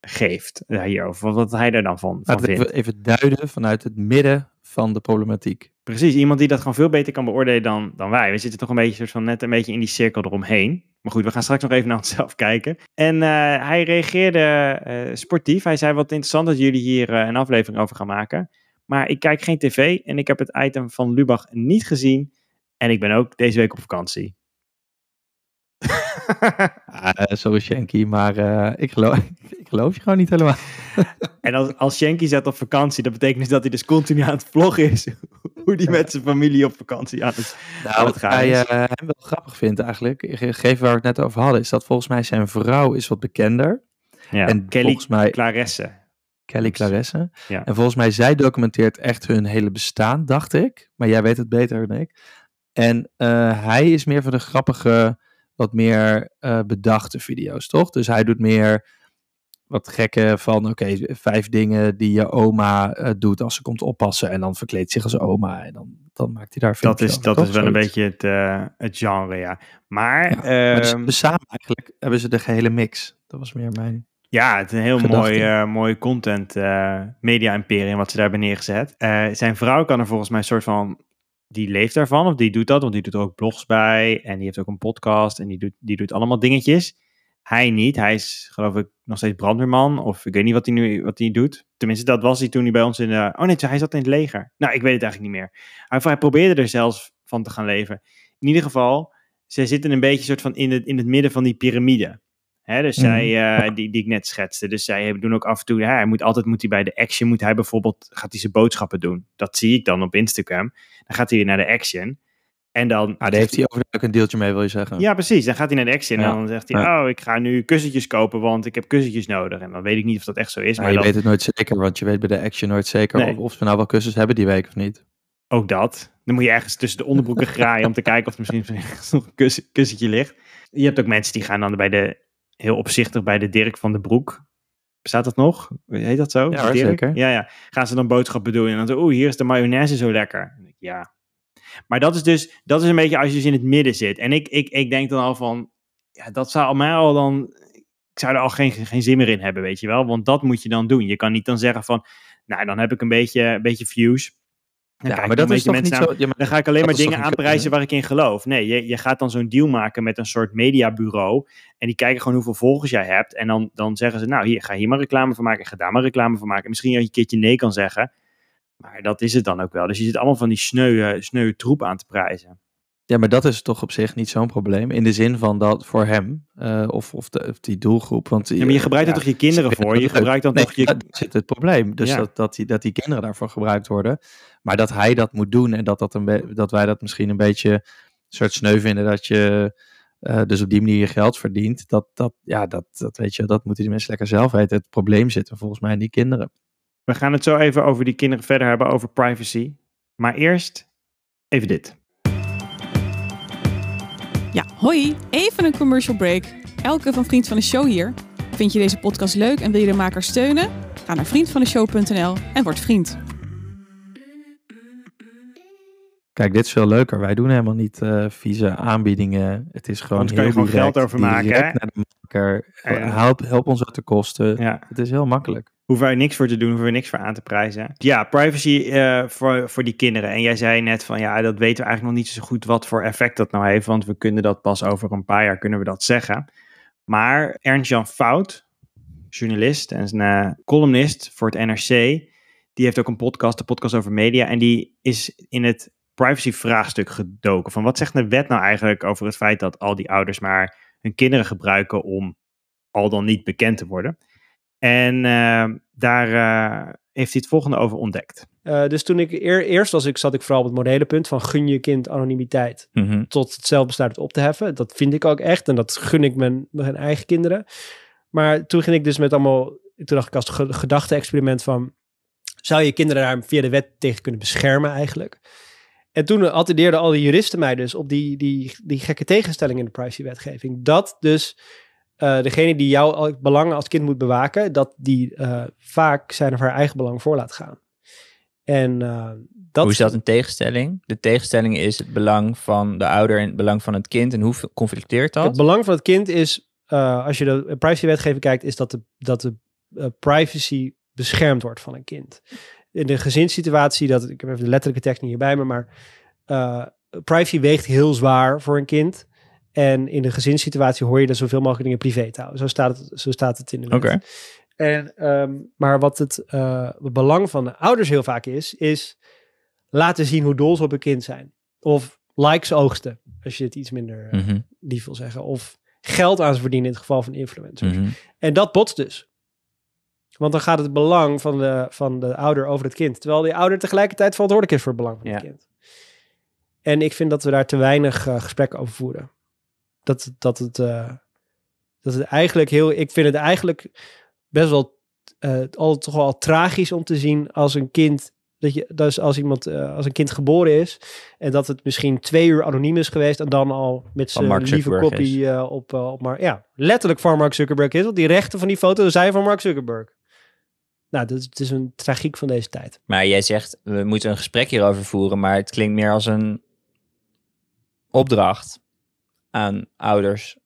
geeft eh, hierover. Wat, wat hij er dan van, van Laten we vindt. even, even duiden vanuit het midden van de problematiek. Precies, iemand die dat gewoon veel beter kan beoordelen dan, dan wij. We zitten toch een beetje soort van net een beetje in die cirkel eromheen. Maar goed, we gaan straks nog even naar onszelf kijken. En eh, hij reageerde eh, sportief. Hij zei wat interessant dat jullie hier eh, een aflevering over gaan maken. Maar ik kijk geen tv en ik heb het item van Lubach niet gezien. En ik ben ook deze week op vakantie. Sorry Shanky, maar uh, ik, geloof, ik geloof je gewoon niet helemaal. en als, als Shanky zet op vakantie, dat betekent dus dat hij dus continu aan het vloggen is. hoe die met zijn familie op vakantie aan het, nou, wat hij uh, hem wel grappig vindt eigenlijk, gegeven waar we het net over hadden, is dat volgens mij zijn vrouw is wat bekender. Ja, en Kelly volgens mij, Claresse. Kelly Claresse. Ja. En volgens mij, zij documenteert echt hun hele bestaan, dacht ik. Maar jij weet het beter dan ik. En hij is meer van de grappige wat meer uh, bedachte video's, toch? Dus hij doet meer wat gekke van, oké, vijf dingen die je oma uh, doet als ze komt oppassen. En dan verkleedt zich als oma en dan, dan maakt hij daar veel Dat is, dat is wel een beetje het, uh, het genre, ja. Maar, ja, maar dus ehm, samen eigenlijk hebben ze de gehele mix. Dat was meer mijn... Ja, het is een heel mooi, uh, mooi content uh, media imperium wat ze daar hebben neergezet. Uh, zijn vrouw kan er volgens mij een soort van die leeft daarvan, of die doet dat, want die doet er ook blogs bij en die heeft ook een podcast en die doet, die doet allemaal dingetjes. Hij niet, hij is geloof ik nog steeds brandweerman, of ik weet niet wat hij nu wat hij doet. Tenminste, dat was hij toen hij bij ons in de... Oh nee, hij zat in het leger. Nou, ik weet het eigenlijk niet meer. Hij, hij probeerde er zelfs van te gaan leven. In ieder geval, zij zitten een beetje soort van in het, in het midden van die piramide. Hè, dus zij, uh, die, die ik net schetste. Dus zij doen ook af en toe, hij moet altijd moet hij bij de action, moet hij bijvoorbeeld, gaat hij zijn boodschappen doen. Dat zie ik dan op Instagram. Dan gaat hij weer naar de action. En dan... Ah, daar heeft hij ook een deeltje mee, wil je zeggen? Ja, precies. Dan gaat hij naar de action en dan zegt hij, oh, ik ga nu kussentjes kopen, want ik heb kussentjes nodig. En dan weet ik niet of dat echt zo is. maar je dan... weet het nooit zeker, want je weet bij de action nooit zeker of, of ze nou wel kussens hebben die week of niet. Ook dat. Dan moet je ergens tussen de onderbroeken graaien om te kijken of er misschien nog een kussentje ligt. Je hebt ook mensen die gaan dan bij de heel opzichtig bij de Dirk van de Broek. Bestaat dat nog? Heet dat zo? Ja, zeker. Ja, ja. Gaan ze dan boodschappen doen en dan oeh, hier is de mayonaise zo lekker. Ja. Maar dat is dus, dat is een beetje als je dus in het midden zit. En ik, ik, ik denk dan al van, ja, dat zou al mij al dan, ik zou er al geen, geen zin meer in hebben, weet je wel. Want dat moet je dan doen. Je kan niet dan zeggen van, nou, dan heb ik een beetje, een beetje views. Dan ja, maar dat is toch niet zo, ja, dan ga ik alleen maar dingen aanprijzen waar ik in geloof. Nee, je, je gaat dan zo'n deal maken met een soort mediabureau. En die kijken gewoon hoeveel volgers jij hebt. En dan, dan zeggen ze, nou, hier, ga hier maar reclame van maken. Ga daar maar reclame van maken. Misschien dat je een keertje nee kan zeggen. Maar dat is het dan ook wel. Dus je zit allemaal van die sneu, sneu troep aan te prijzen. Ja, maar dat is toch op zich niet zo'n probleem. In de zin van dat voor hem, uh, of, of, de, of, die doelgroep. Want, ja, maar je gebruikt er toch je kinderen voor? Je gebruikt dan toch je... Dat zit het probleem. Dus dat, dat, die, dat die kinderen daarvoor gebruikt worden. Maar dat hij dat moet doen en dat, dat, een dat wij dat misschien een beetje een soort sneu vinden dat je uh, dus op die manier je geld verdient. Dat, dat, ja, dat, dat weet je, dat moeten die mensen lekker zelf weten. Het probleem zit er volgens mij in die kinderen. We gaan het zo even over die kinderen verder hebben, over privacy. Maar eerst even dit. Ja, hoi, even een commercial break. Elke van Vriend van de Show hier. Vind je deze podcast leuk en wil je de maker steunen? Ga naar vriendvandeshow.nl en word vriend. Kijk, dit is veel leuker. Wij doen helemaal niet uh, vieze aanbiedingen. Het is gewoon Anders kan je gewoon geld over maken. Hè? Naar de maker. Help, help ons uit de kosten. Ja. Het is heel makkelijk. Hoeven wij niks voor te doen, hoeven we niks voor aan te prijzen. Ja, privacy uh, voor, voor die kinderen. En jij zei net van ja, dat weten we eigenlijk nog niet zo goed wat voor effect dat nou heeft. Want we kunnen dat pas over een paar jaar kunnen we dat zeggen. Maar Ernst-Jan Fout, journalist en uh, columnist voor het NRC, die heeft ook een podcast, de podcast over media. En die is in het privacy vraagstuk gedoken. Van wat zegt de wet nou eigenlijk over het feit dat al die ouders maar hun kinderen gebruiken om al dan niet bekend te worden? En uh, daar uh, heeft hij het volgende over ontdekt. Uh, dus toen ik eer, eerst was ik, zat ik vooral op het morele punt van gun je kind anonimiteit mm -hmm. tot het zelfbesluit op te heffen. Dat vind ik ook echt en dat gun ik mijn, mijn eigen kinderen. Maar toen ging ik dus met allemaal, toen dacht ik als gedachte-experiment van, zou je kinderen daar via de wet tegen kunnen beschermen eigenlijk? En toen attendeerden al die juristen mij dus op die, die, die gekke tegenstelling in de privacywetgeving. Dat dus uh, degene die jouw belangen als kind moet bewaken, dat die uh, vaak zijn of haar eigen belang voor laat gaan. En, uh, dat hoe is dat een tegenstelling? De tegenstelling is het belang van de ouder en het belang van het kind. En hoe conflicteert dat? Het belang van het kind is, als je de privacywetgeving kijkt, is dat de, dat de privacy beschermd wordt van een kind. In de gezinssituatie, dat, ik heb even de letterlijke tekst niet hierbij me, maar privacy weegt heel zwaar voor een kind. En in de gezinssituatie hoor je er zoveel mogelijk dingen privé te houden. Zo staat het, zo staat het in de wet. Okay. En, um, maar wat het, uh, belang van de ouders heel vaak is, is laten zien hoe dol ze op een kind zijn. Of likes oogsten, als je het iets minder uh, Mhm. lief wil zeggen. Of geld aan ze verdienen in het geval van influencers. Mhm. En dat botst dus. Want dan gaat het belang van de, van de ouder over het kind. Terwijl die ouder tegelijkertijd verantwoordelijk is voor het belang van het kind. En ik vind dat we daar te weinig eh, gesprekken over voeren. Dat, dat, het, eh, dat het eigenlijk heel... Ik vind het eigenlijk best wel eh, altijd toch wel tragisch om te zien als een kind... Dat je, dus als iemand, eh, als een kind geboren is en dat het misschien twee uur anoniem is geweest en dan al met zijn lieve kopie op, op maar ja, letterlijk van Mark Zuckerberg is, want die rechten van die foto zijn van Mark Zuckerberg. Nou, dat, is- het is een tragiek van deze tijd. Maar jij zegt, we moeten een gesprek hierover voeren, maar het klinkt meer als een opdracht aan ouders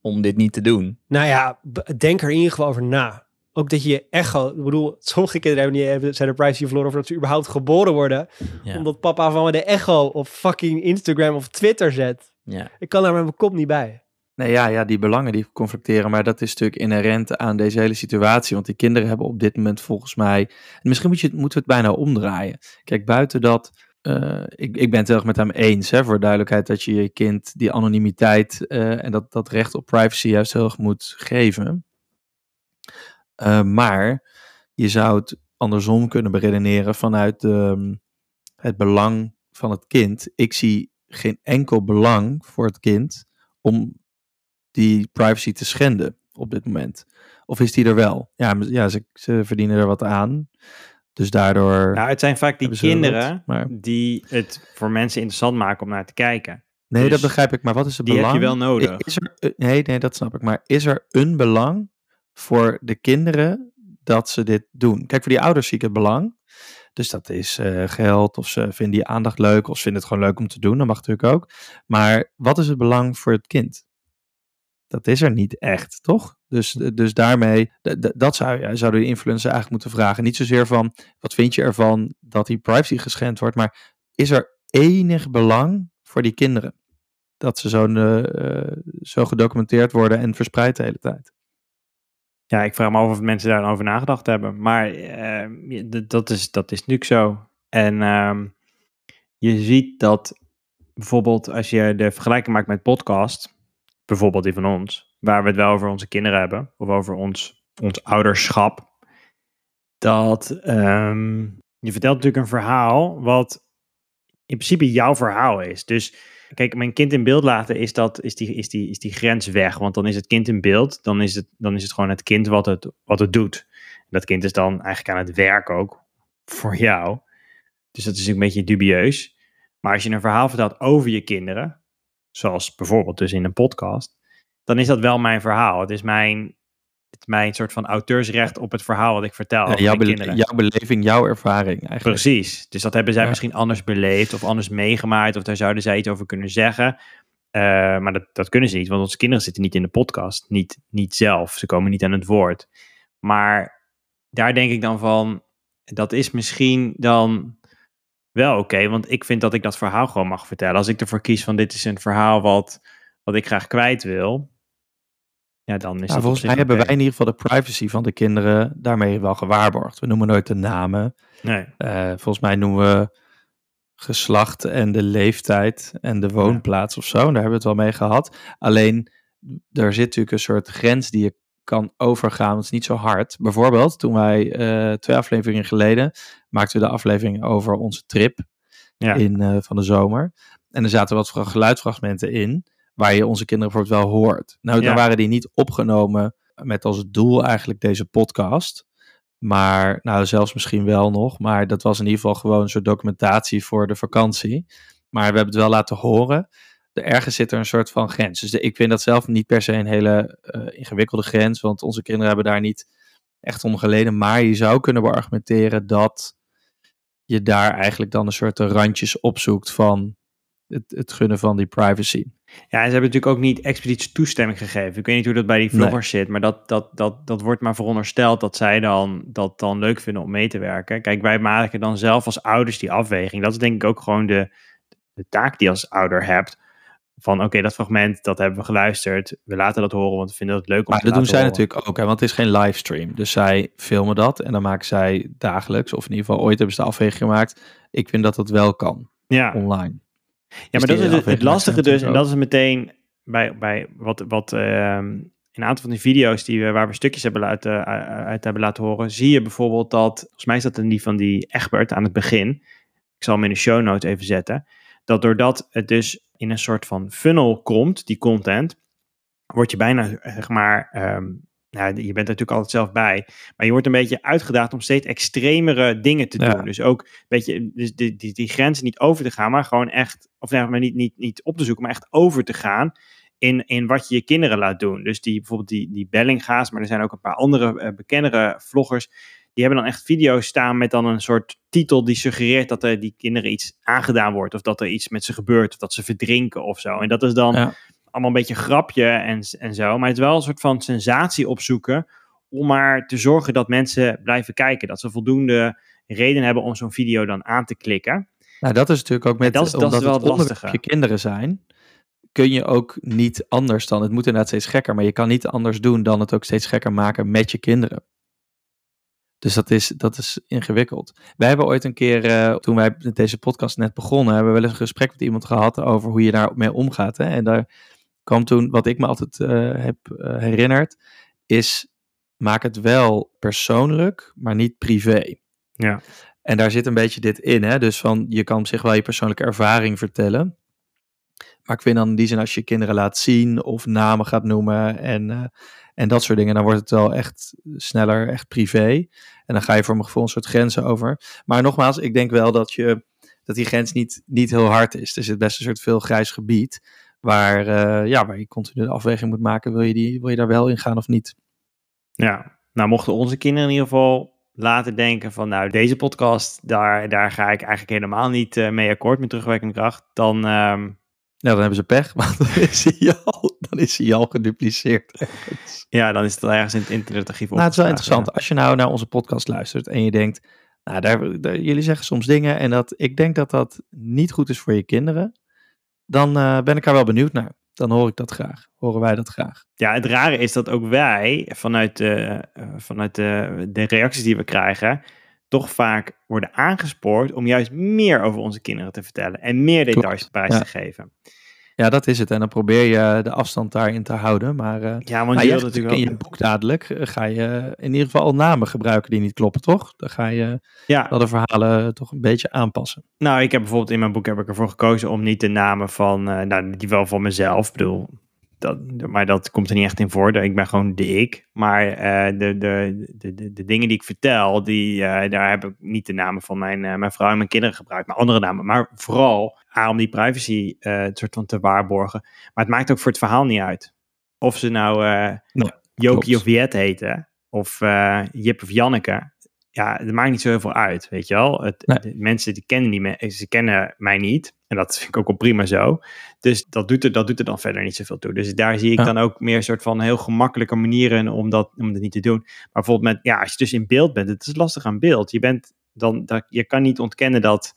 om dit niet te doen. Nou ja, denk er in ieder geval over na. Ook dat je je echo, ik bedoel, sommige kinderen hebben zijn de privacy verloren voordat ze überhaupt geboren worden. Ja. Omdat papa van me de echo op fucking Instagram of Twitter zet. Ja. Ik kan daar met mijn kop niet bij. Nee, ja, ja, die belangen die conflicteren, maar dat is natuurlijk inherent aan deze hele situatie. Want die kinderen hebben op dit moment volgens mij. en Misschien moet je, het- moeten we het bijna omdraaien. Kijk, buiten dat. Eh, ik, ik ben het heel erg met hem eens, hè, voor duidelijkheid, dat je je kind die anonimiteit eh, en dat, dat recht op privacy juist heel erg moet geven. Eh, maar je zou het andersom kunnen beredeneren vanuit ehm, het belang van het kind. Ik zie geen enkel belang voor het kind om die privacy te schenden op dit moment? Of is die er wel? Ja, ja ze, ze verdienen er wat aan. Dus daardoor. Nou, het zijn vaak die kinderen maar- die het voor mensen interessant maken om naar te kijken. nee, dus dat begrijp ik. Maar wat is het die heb belang? je wel nodig. Is er, eh, nee, nee, dat snap ik. Maar is er een belang voor de kinderen dat ze dit doen? Kijk, voor die ouders zie ik het belang. Dus dat is eh, geld, of ze vinden die aandacht leuk, of ze vinden het gewoon leuk om te doen. Dat mag natuurlijk ook. Maar wat is het belang voor het kind? Dat is er niet echt, toch? Dus, dus daarmee, d- d- dat zou, je- zouden de influencer eigenlijk moeten vragen. Niet zozeer van, wat vind je ervan dat die privacy geschend wordt, maar is er enig belang voor die kinderen? Dat ze zo, eh, eh, zo gedocumenteerd worden en verspreid de hele tijd. Ja, ik vraag me af of mensen daar dan over nagedacht hebben. Maar eh, d- dat, is, dat is natuurlijk zo. En ehm, je ziet dat bijvoorbeeld als je de vergelijking maakt met podcast, bijvoorbeeld die van ons, waar we het wel over onze kinderen hebben, of over ons, ons ouderschap, dat ehm, je vertelt natuurlijk een verhaal wat in principe jouw verhaal is. Dus kijk, mijn kind in beeld laten is, dat, is, die, is, die, is die grens weg. Want dan is het kind in beeld, dan is het, dan is het gewoon het kind wat het, wat het doet. Dat kind is dan eigenlijk aan het werk ook voor jou. Dus dat is een beetje dubieus. Maar als je een verhaal vertelt over je kinderen, zoals bijvoorbeeld dus in een podcast, dan is dat wel mijn verhaal. Het is mijn, het mijn soort van auteursrecht op het verhaal wat ik vertel Ja, jouw, kinderen. jouw beleving, jouw ervaring eigenlijk. Precies. Dus dat hebben zij Ja. misschien anders beleefd of anders meegemaakt. Of daar zouden zij iets over kunnen zeggen. Eh, maar dat, dat kunnen ze niet, want onze kinderen zitten niet in de podcast. Niet, niet zelf. Ze komen niet aan het woord. Maar daar denk ik dan van, dat is misschien dan wel oké. want ik vind dat ik dat verhaal gewoon mag vertellen. Als ik ervoor kies van dit is een verhaal wat, wat ik graag kwijt wil. Ja, dan is Nou, dat volgens mij hebben wij in ieder geval de privacy van de kinderen daarmee wel gewaarborgd. We noemen nooit de namen. Nee. Eh, volgens mij noemen we geslacht en de leeftijd en de woonplaats of zo. Daar hebben we het wel mee gehad. Alleen, er zit natuurlijk een soort grens die je kan overgaan. Het is niet zo hard. Bijvoorbeeld, toen wij eh, twee afleveringen geleden maakten we de aflevering over onze trip Ja. in, eh, van de zomer. En er zaten wat geluidsfragmenten in waar je onze kinderen bijvoorbeeld wel hoort. Nou, dan Ja. waren die niet opgenomen met als doel eigenlijk deze podcast. Maar, nou, zelfs misschien wel nog. Maar dat was in ieder geval gewoon een soort documentatie voor de vakantie. Maar we hebben het wel laten horen. Er ergens zit er een soort van grens. Dus de- ik vind dat zelf niet per se een hele eh, ingewikkelde grens. Want onze kinderen hebben daar niet echt om geleden. Maar je zou kunnen beargumenteren dat je daar eigenlijk dan een soort randjes opzoekt van het, het gunnen van die privacy. Ja, en ze hebben natuurlijk ook niet expliciet toestemming gegeven. Ik weet niet hoe dat bij die Nee. vloggers zit, maar dat, dat, dat, dat wordt maar verondersteld dat zij dan, dat dan leuk vinden om mee te werken. Kijk, wij maken dan zelf als ouders die afweging. Dat is denk ik ook gewoon de, de taak die je als ouder hebt. Van oké, dat fragment, dat hebben we geluisterd. We laten dat horen, want we vinden het leuk om Maar te dat doen zij horen. natuurlijk ook, hè, want het is geen livestream. Dus zij filmen dat en dan maken zij dagelijks, of in ieder geval ooit hebben ze de afweging gemaakt. Ik vind dat dat wel kan, Ja, online. Ja, maar die dat is het, lastige dus. En dat is meteen bij, bij wat, wat ehm, een aantal van die video's die we, waar we stukjes hebben laten, u- uit hebben laten horen, zie je bijvoorbeeld dat, volgens mij is dat in die van die Egbert aan het begin, ik zal hem in de show notes even zetten, dat doordat het dus in een soort van funnel komt, die content, word je bijna, zeg maar, ehm, nou, je bent er natuurlijk altijd zelf bij, maar je wordt een beetje uitgedaagd om steeds extremere dingen te Ja. doen. Dus ook, weet je, dus die, die, die grenzen niet over te gaan, maar gewoon echt, of nee, maar niet, niet, niet op te zoeken, maar echt over te gaan in, in wat je je kinderen laat doen. Dus die, bijvoorbeeld die, die Bellinga's, maar er zijn ook een paar andere eh, bekendere vloggers, die hebben dan echt video's staan met dan een soort titel die suggereert dat er die kinderen iets aangedaan wordt, of dat er iets met ze gebeurt, of dat ze verdrinken of zo. En dat is dan Ja. allemaal een beetje een grapje en, en zo, maar het is wel een soort van sensatie opzoeken om maar te zorgen dat mensen blijven kijken, dat ze voldoende reden hebben om zo'n video dan aan te klikken. Nou, dat is natuurlijk ook met, dat is- dat is omdat wel het lastige. je kinderen zijn, kun je ook niet anders dan, het moet inderdaad steeds gekker, maar je kan niet anders doen dan het ook steeds gekker maken met je kinderen. Dus dat is, dat is ingewikkeld. Wij hebben ooit een keer, eh, toen wij met deze podcast net begonnen, hebben we wel eens een gesprek met iemand gehad over hoe je daarmee omgaat. Hè? En daar kwam toen, wat ik me altijd eh, heb eh, herinnerd, is maak het wel persoonlijk, maar niet privé. Ja. En daar zit een beetje dit in, hè? Dus van je kan zich wel je persoonlijke ervaring vertellen. Maar ik vind dan in die zin als je kinderen laat zien of namen gaat noemen en, eh, en dat soort dingen, dan wordt het wel echt sneller, echt privé. En dan ga je voor mijn gevoel een soort grenzen over. Maar nogmaals, ik denk wel dat, je, dat die grens niet, niet heel hard is. Er zit best een soort veel grijs gebied waar, eh, ja, waar je continu de afweging moet maken. Wil je, die, wil je daar wel in gaan of niet? Ja, nou mochten onze kinderen in ieder geval laten denken van nou deze podcast, daar, daar ga ik eigenlijk helemaal niet eh, mee akkoord met terugwerkende kracht, dan ehm, Ja, dan hebben ze pech, want dan is hij al, dan is hij al gedupliceerd. ja, dan is het ergens in het internetarchief Nou, het is wel interessant. Als je nou naar onze podcast luistert en je denkt, nou, daar, daar- jullie zeggen soms dingen en dat ik denk dat dat niet goed is voor je kinderen, dan eh, ben ik daar wel benieuwd naar. Dan hoor ik dat graag. Horen wij dat graag. Ja, het rare is dat ook wij vanuit, de, eh, vanuit de, de reacties die we krijgen, toch vaak worden aangespoord om juist meer over onze kinderen te vertellen en meer details prijs ja. te geven. Ja, dat is het. En dan probeer je de afstand daarin te houden. Maar eh Ja, want maar je wilt natuurlijk in je boek dadelijk eh, ga je in ieder geval al namen gebruiken die niet kloppen, toch? Dan ga je Ja, wel de verhalen toch een beetje aanpassen. Nou, ik heb bijvoorbeeld in mijn boek heb ik ervoor gekozen om niet de namen van, eh, nou, die wel van mezelf, ik bedoel, dat, maar dat komt er niet echt in voor. Ik ben gewoon de ik. Maar eh, de, de, de, de, de dingen die ik vertel, die, eh, daar heb ik niet de namen van mijn, eh, mijn vrouw en mijn kinderen gebruikt, maar andere namen. Maar vooral om die privacy soort van te waarborgen. Maar het maakt ook voor het verhaal niet uit. Of ze nou Nee, Jopie of Jet heten, of Jip of Janneke ja, het maakt niet zo heel veel uit, weet je wel. Het, Nee. de mensen die kennen, die me, ze kennen mij niet. En dat vind ik ook wel prima zo. Dus dat doet er, dat doet er dan verder niet zoveel toe. Dus daar zie ik Ja. dan ook meer een soort van heel gemakkelijke manieren om dat, om dat niet te doen. Maar bijvoorbeeld met, ja, als je dus in beeld bent, het is lastig aan beeld. Je bent dan, dat, je kan niet ontkennen dat,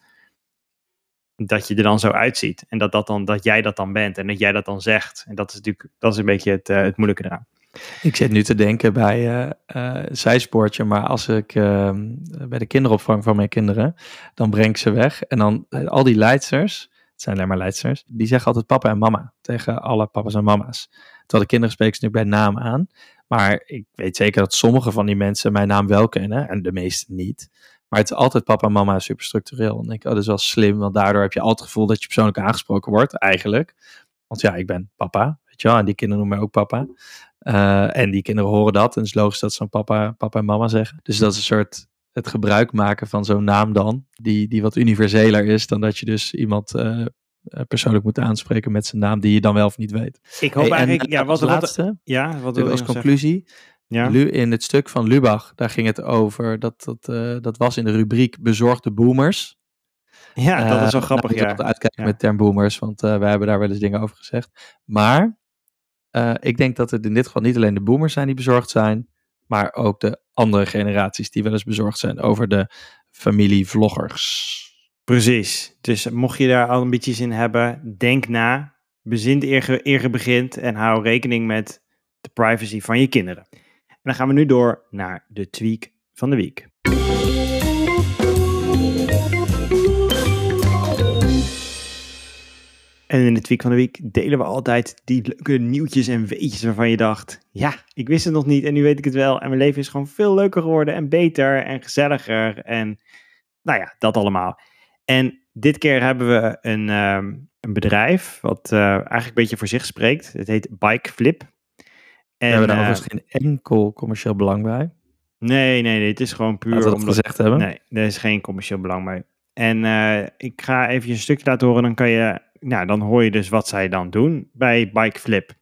dat je er dan zo uitziet. En dat, dat, dan, dat jij dat dan bent en dat jij dat dan zegt. En dat is natuurlijk, dat is een beetje het, eh, het moeilijke eraan. Ik zit nu te denken bij eh, zijspoortje, maar als ik eh, bij de kinderopvang van mijn kinderen, dan breng ik ze weg. En dan eh, al die leidsters, het zijn alleen maar leidsters, die zeggen altijd papa en mama tegen alle papa's en mama's. Terwijl de kinderen spreken ze nu bij naam aan. Maar ik weet zeker dat sommige van die mensen mijn naam wel kennen en de meeste niet. Maar het is altijd papa en mama super structureel. En ik, oh, dat is wel slim, want daardoor heb je altijd het gevoel dat je persoonlijk aangesproken wordt, eigenlijk. Want ja, ik ben papa, weet je wel, en die kinderen noemen mij ook papa. Uh, en die kinderen horen dat. En het is logisch dat ze dan papa, papa en mama zeggen. Dus dat is een soort het gebruik maken van zo'n naam dan. Die, die wat universeler is dan dat je dus iemand uh, persoonlijk moet aanspreken met zijn naam die je dan wel of niet weet. Ik hoop hey, eigenlijk, en, ja, wat laatste, wat, ja, wat wil als conclusie. Ja? Lu, in het stuk van Lubach, daar ging het over, dat, dat, uh, dat was in de rubriek bezorgde boomers. Ja, dat is wel grappig, nou, ja. Uitkijken ja. met term boomers, want uh, wij hebben daar wel eens dingen over gezegd. Maar uh, ik denk dat het in dit geval niet alleen de boomers zijn die bezorgd zijn, maar ook de andere generaties die wel eens bezorgd zijn over de familievloggers. Precies. Dus mocht je daar al ambities in hebben, denk na, bezin eer je begint en hou rekening met de privacy van je kinderen. En dan gaan we nu door naar de tweak van de week. En in de tweak van de week delen we altijd die leuke nieuwtjes en weetjes waarvan je dacht, ja, ik wist het nog niet en nu weet ik het wel. En mijn leven is gewoon veel leuker geworden en beter en gezelliger en nou ja, dat allemaal. En dit keer hebben we een, ehm, een bedrijf wat uh, eigenlijk een beetje voor zich spreekt. Het heet Bike Flip. En, we hebben daar uh, overigens geen enkel commercieel belang bij. Nee, nee, nee, het is gewoon puur... Laten we dat gezegd hebben. Nee, er is geen commercieel belang bij. En uh, ik ga even een stukje laten horen, dan kan je... Nou, dan hoor je dus wat zij dan doen bij Bike Flip.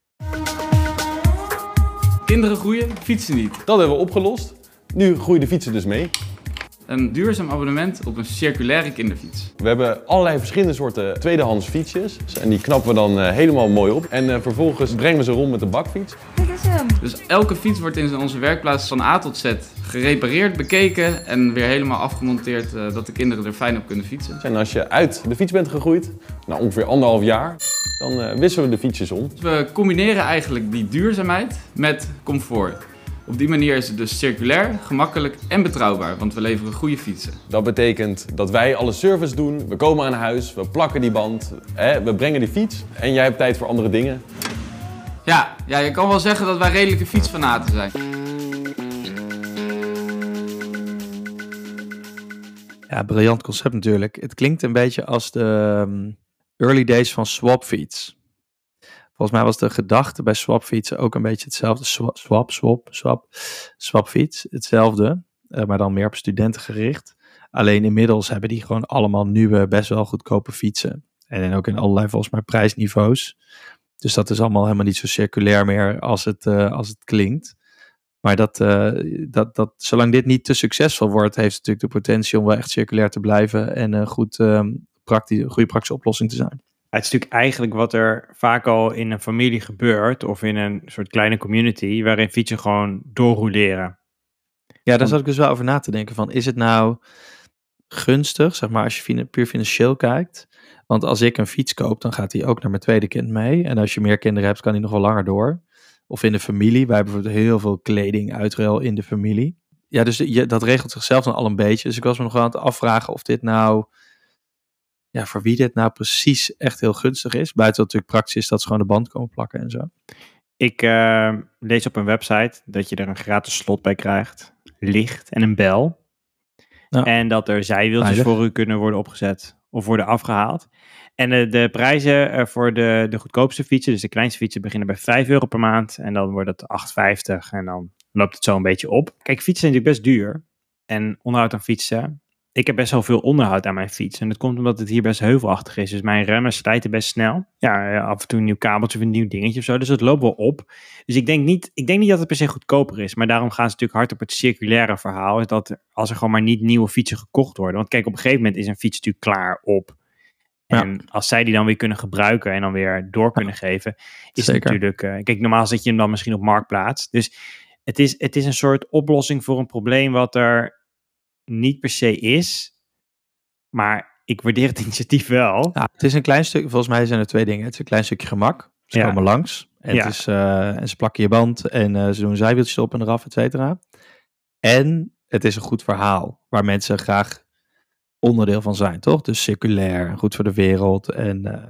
Kinderen groeien, fietsen niet. Dat hebben we opgelost. Nu groeien de fietsen dus mee. Een duurzaam abonnement op een circulaire kinderfiets. We hebben allerlei verschillende soorten tweedehands fietsjes. En die knappen we dan uh, helemaal mooi op. En uh, vervolgens brengen we ze rond met de bakfiets. Dit is hem. Dus elke fiets wordt in onze werkplaats van A tot Z gerepareerd, bekeken en weer helemaal afgemonteerd. Uh, dat de kinderen er fijn op kunnen fietsen. En als je uit de fiets bent gegroeid, na ongeveer anderhalf jaar, dan wisselen we de fietsjes om. Dus we combineren eigenlijk die duurzaamheid met comfort. Op die manier is het dus circulair, gemakkelijk en betrouwbaar, want we leveren goede fietsen. Dat betekent dat wij alle service doen, we komen aan huis, we plakken die band, hè, we brengen die fiets en jij hebt tijd voor andere dingen. Ja, ja, je kan wel zeggen dat wij redelijke fietsfanaten zijn. Ja, briljant concept natuurlijk. Het klinkt een beetje als de um, early days van Swapfiets. Volgens mij was de gedachte bij swapfietsen ook een beetje hetzelfde. Swap, swap, swap, swap swapfiets, hetzelfde. Uh, maar dan meer op studenten gericht. Alleen inmiddels hebben die gewoon allemaal nieuwe, best wel goedkope fietsen. En ook in allerlei volgens mij prijsniveaus. Dus dat is allemaal helemaal niet zo circulair meer als het, uh, als het klinkt. Maar dat, uh, dat, dat, zolang dit niet te succesvol wordt, heeft het natuurlijk de potentie om wel echt circulair te blijven en een goed, um, goede praktische oplossing te zijn. Het is natuurlijk eigenlijk wat er vaak al in een familie gebeurt, of in een soort kleine community, waarin fietsen gewoon doorrouleren. Ja, daar zat ik dus wel over na te denken van, is het nou gunstig, zeg maar, als je puur financieel kijkt? Want als ik een fiets koop, dan gaat die ook naar mijn tweede kind mee. En als je meer kinderen hebt, kan die nog wel langer door. Of in de familie. Wij hebben bijvoorbeeld heel veel kleding uitruil in de familie. Ja, dus je, dat regelt zichzelf dan al een beetje. Dus ik was me nog aan het afvragen of dit nou ja, voor wie dit nou precies echt heel gunstig is. Buiten dat natuurlijk praktisch is dat ze gewoon de band komen plakken en zo. Ik uh, lees op een website dat je er een gratis slot bij krijgt, licht en een bel. En dat er zijwieltjes Veilig. voor u kunnen worden opgezet of worden afgehaald. En de, de prijzen uh, voor de, de goedkoopste fietsen, dus de kleinste fietsen, beginnen bij 5 euro per maand. En dan wordt het 8,50 en dan loopt het zo een beetje op. Kijk, fietsen zijn natuurlijk best duur. En onderhoud aan fietsen ik heb best wel veel onderhoud aan mijn fiets. En dat komt omdat het hier best heuvelachtig is. Dus mijn remmen slijten best snel. Ja, af en toe een nieuw kabeltje of een nieuw dingetje of zo. Dus het loopt wel op. Dus ik denk niet, ik denk niet dat het per se goedkoper is. Maar daarom gaan ze natuurlijk hard op het circulaire verhaal. Dat als er gewoon maar niet nieuwe fietsen gekocht worden. Want kijk, op een gegeven moment is een fiets natuurlijk klaar op. En ja. als zij die dan weer kunnen gebruiken en dan weer door kunnen geven, is het natuurlijk. Uh, kijk, normaal zet je hem dan misschien op marktplaats. Dus het is, het is een soort oplossing voor een probleem wat er niet per se is. Maar ik waardeer het initiatief wel. Ja, het is een klein stuk, volgens mij zijn er twee dingen. Het is een klein stukje gemak. Ze ja. komen langs. En, ja. het is, uh, en ze plakken je band en uh, ze doen zijwieltjes op en eraf, et cetera. En het is een goed verhaal waar mensen graag onderdeel van zijn, toch? Dus circulair, goed voor de wereld en, uh,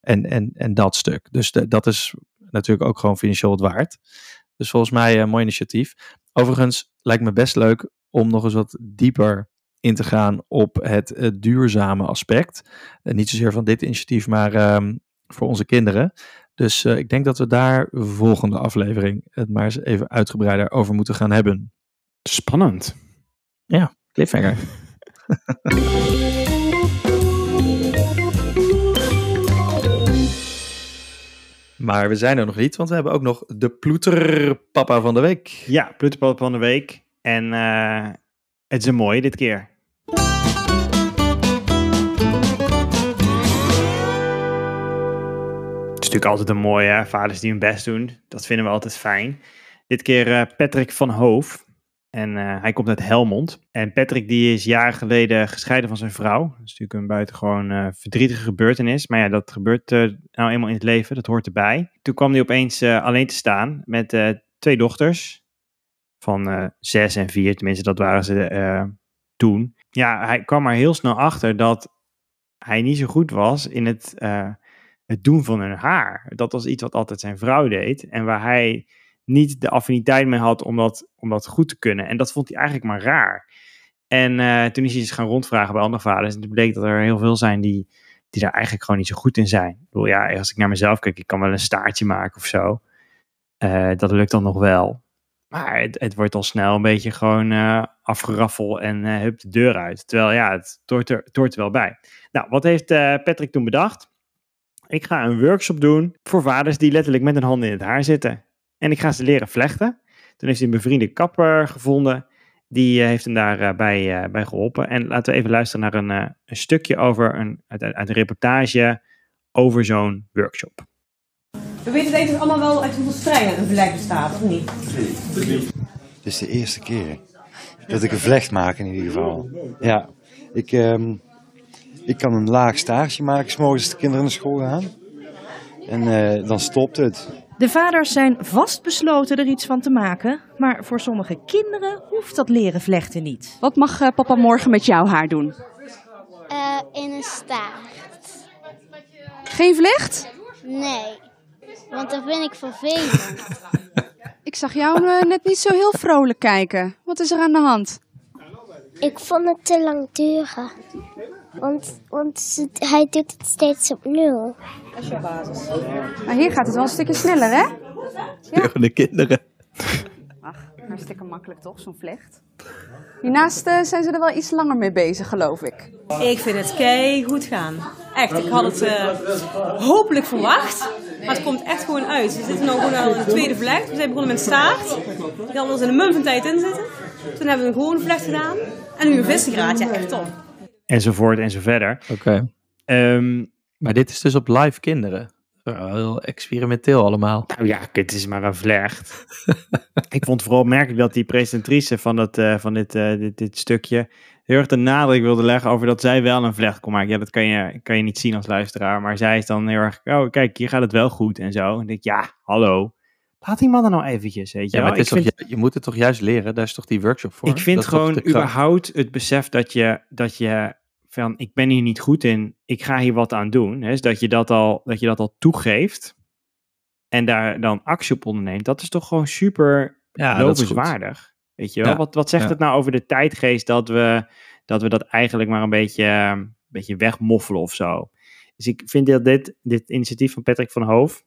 en, en, en dat stuk. Dus de, dat is natuurlijk ook gewoon financieel het waard. Dus volgens mij een mooi initiatief. Overigens lijkt me best leuk om nog eens wat dieper in te gaan op het, het duurzame aspect. Uh, niet zozeer van dit initiatief, maar uh, voor onze kinderen. Dus uh, ik denk dat we daar volgende aflevering het maar eens even uitgebreider over moeten gaan hebben. Spannend. Ja, cliffhanger. maar we zijn er nog niet, want we hebben ook nog de ploeterpapa van de week. Ja, ploeterpapa van de week. En uh, het is een mooie dit keer. Het is natuurlijk altijd een mooie, vaders die hun best doen. Dat vinden we altijd fijn. Dit keer uh, Patrick van Hoof. En uh, hij komt uit Helmond. En Patrick die is jaren geleden gescheiden van zijn vrouw. Dat is natuurlijk een buitengewoon uh, verdrietige gebeurtenis. Maar ja, dat gebeurt nou eenmaal in het leven. Dat hoort erbij. Toen kwam hij opeens alleen te staan met twee dochters van uh, zes en vier, tenminste dat waren ze uh, toen. Ja, hij kwam er heel snel achter dat hij niet zo goed was in het uh, het doen van hun haar. Dat was iets wat altijd zijn vrouw deed. En waar hij niet de affiniteit mee had om dat, om dat goed te kunnen. En dat vond hij eigenlijk maar raar. En eh, toen is hij eens gaan rondvragen bij andere vaders. En toen bleek dat er heel veel zijn die, die daar eigenlijk gewoon niet zo goed in zijn. Ik bedoel, ja, als ik naar mezelf kijk, ik kan wel een staartje maken of zo. Eh, dat lukt dan nog wel. Maar het, het wordt al snel een beetje gewoon uh, afgeraffel en uh, hup de deur uit. Terwijl ja, het hoort er, wel bij. Nou, wat heeft Patrick toen bedacht? Ik ga een workshop doen voor vaders die letterlijk met hun handen in het haar zitten. En ik ga ze leren vlechten. Toen heeft hij een bevriende kapper gevonden. Die heeft hem daarbij uh, bij geholpen. En laten we even luisteren naar een, een stukje over een, uit een reportage over zo'n workshop. We weten denk ik allemaal wel uit hoeveel strengen een vlek bestaat, of niet? Het is de eerste keer dat ik een vlecht maak in ieder geval. Ja, ik, um, ik kan een laag staartje maken, s'morgens als de kinderen naar school gaan. En uh, dan stopt het. De vaders zijn vastbesloten er iets van te maken, maar voor sommige kinderen hoeft dat leren vlechten niet. Wat mag uh, papa morgen met jouw haar doen? Uh, in een staart. Geen vlecht? Nee. Want dat vind ik vervelend. ik zag jou uh, net niet zo heel vrolijk kijken. Wat is er aan de hand? Ik vond het te lang duren. Want, want hij doet het steeds op nul. Dat is jouw basis. Maar hier gaat het wel een stukje sneller, hè? Ja. de kinderen. Ach, hartstikke makkelijk toch, zo'n vlecht? Hiernaast uh, zijn ze er wel iets langer mee bezig, geloof ik. Ik vind het kei goed gaan. Echt, ik had het uh, hopelijk verwacht. Maar het komt echt gewoon uit. We zitten nu gewoon aan de tweede vlecht. We zijn begonnen met staart. Ik had er in een mum van tijd in zitten. Toen hebben we een gewone vlecht gedaan. En nu een vissengraat. Ja, echt top. Enzovoort en zo verder. Oké. Okay. Um, maar dit is dus op live kinderen. Heel experimenteel allemaal. Nou ja, het is maar een vlecht. ik vond vooral opmerkelijk dat die presentatrice van, het, uh, van dit, uh, dit, dit, stukje heel erg de nadruk wilde leggen over dat zij wel een vlecht kon maken. Ja, dat kan je, kan je niet zien als luisteraar. Maar zij is dan heel erg, oh kijk, hier gaat het wel goed en zo. En ik denk, ja, hallo. Laat die man er nou eventjes, weet je ja. Maar het is toch, je, je moet het toch juist leren? Daar is toch die workshop voor? Ik vind gewoon überhaupt het besef dat je, dat je van, ik ben hier niet goed in, ik ga hier wat aan doen. Hè, dus dat je dat al, dat je dat al toegeeft en daar dan actie op onderneemt. Dat is toch gewoon super ja, lovenswaardig. Weet je wel? Ja, wat, wat zegt ja. het nou over de tijdgeest dat we dat, we dat eigenlijk maar een beetje, een beetje wegmoffelen of zo? Dus ik vind dat dit, dit initiatief van Patrick van Hoof,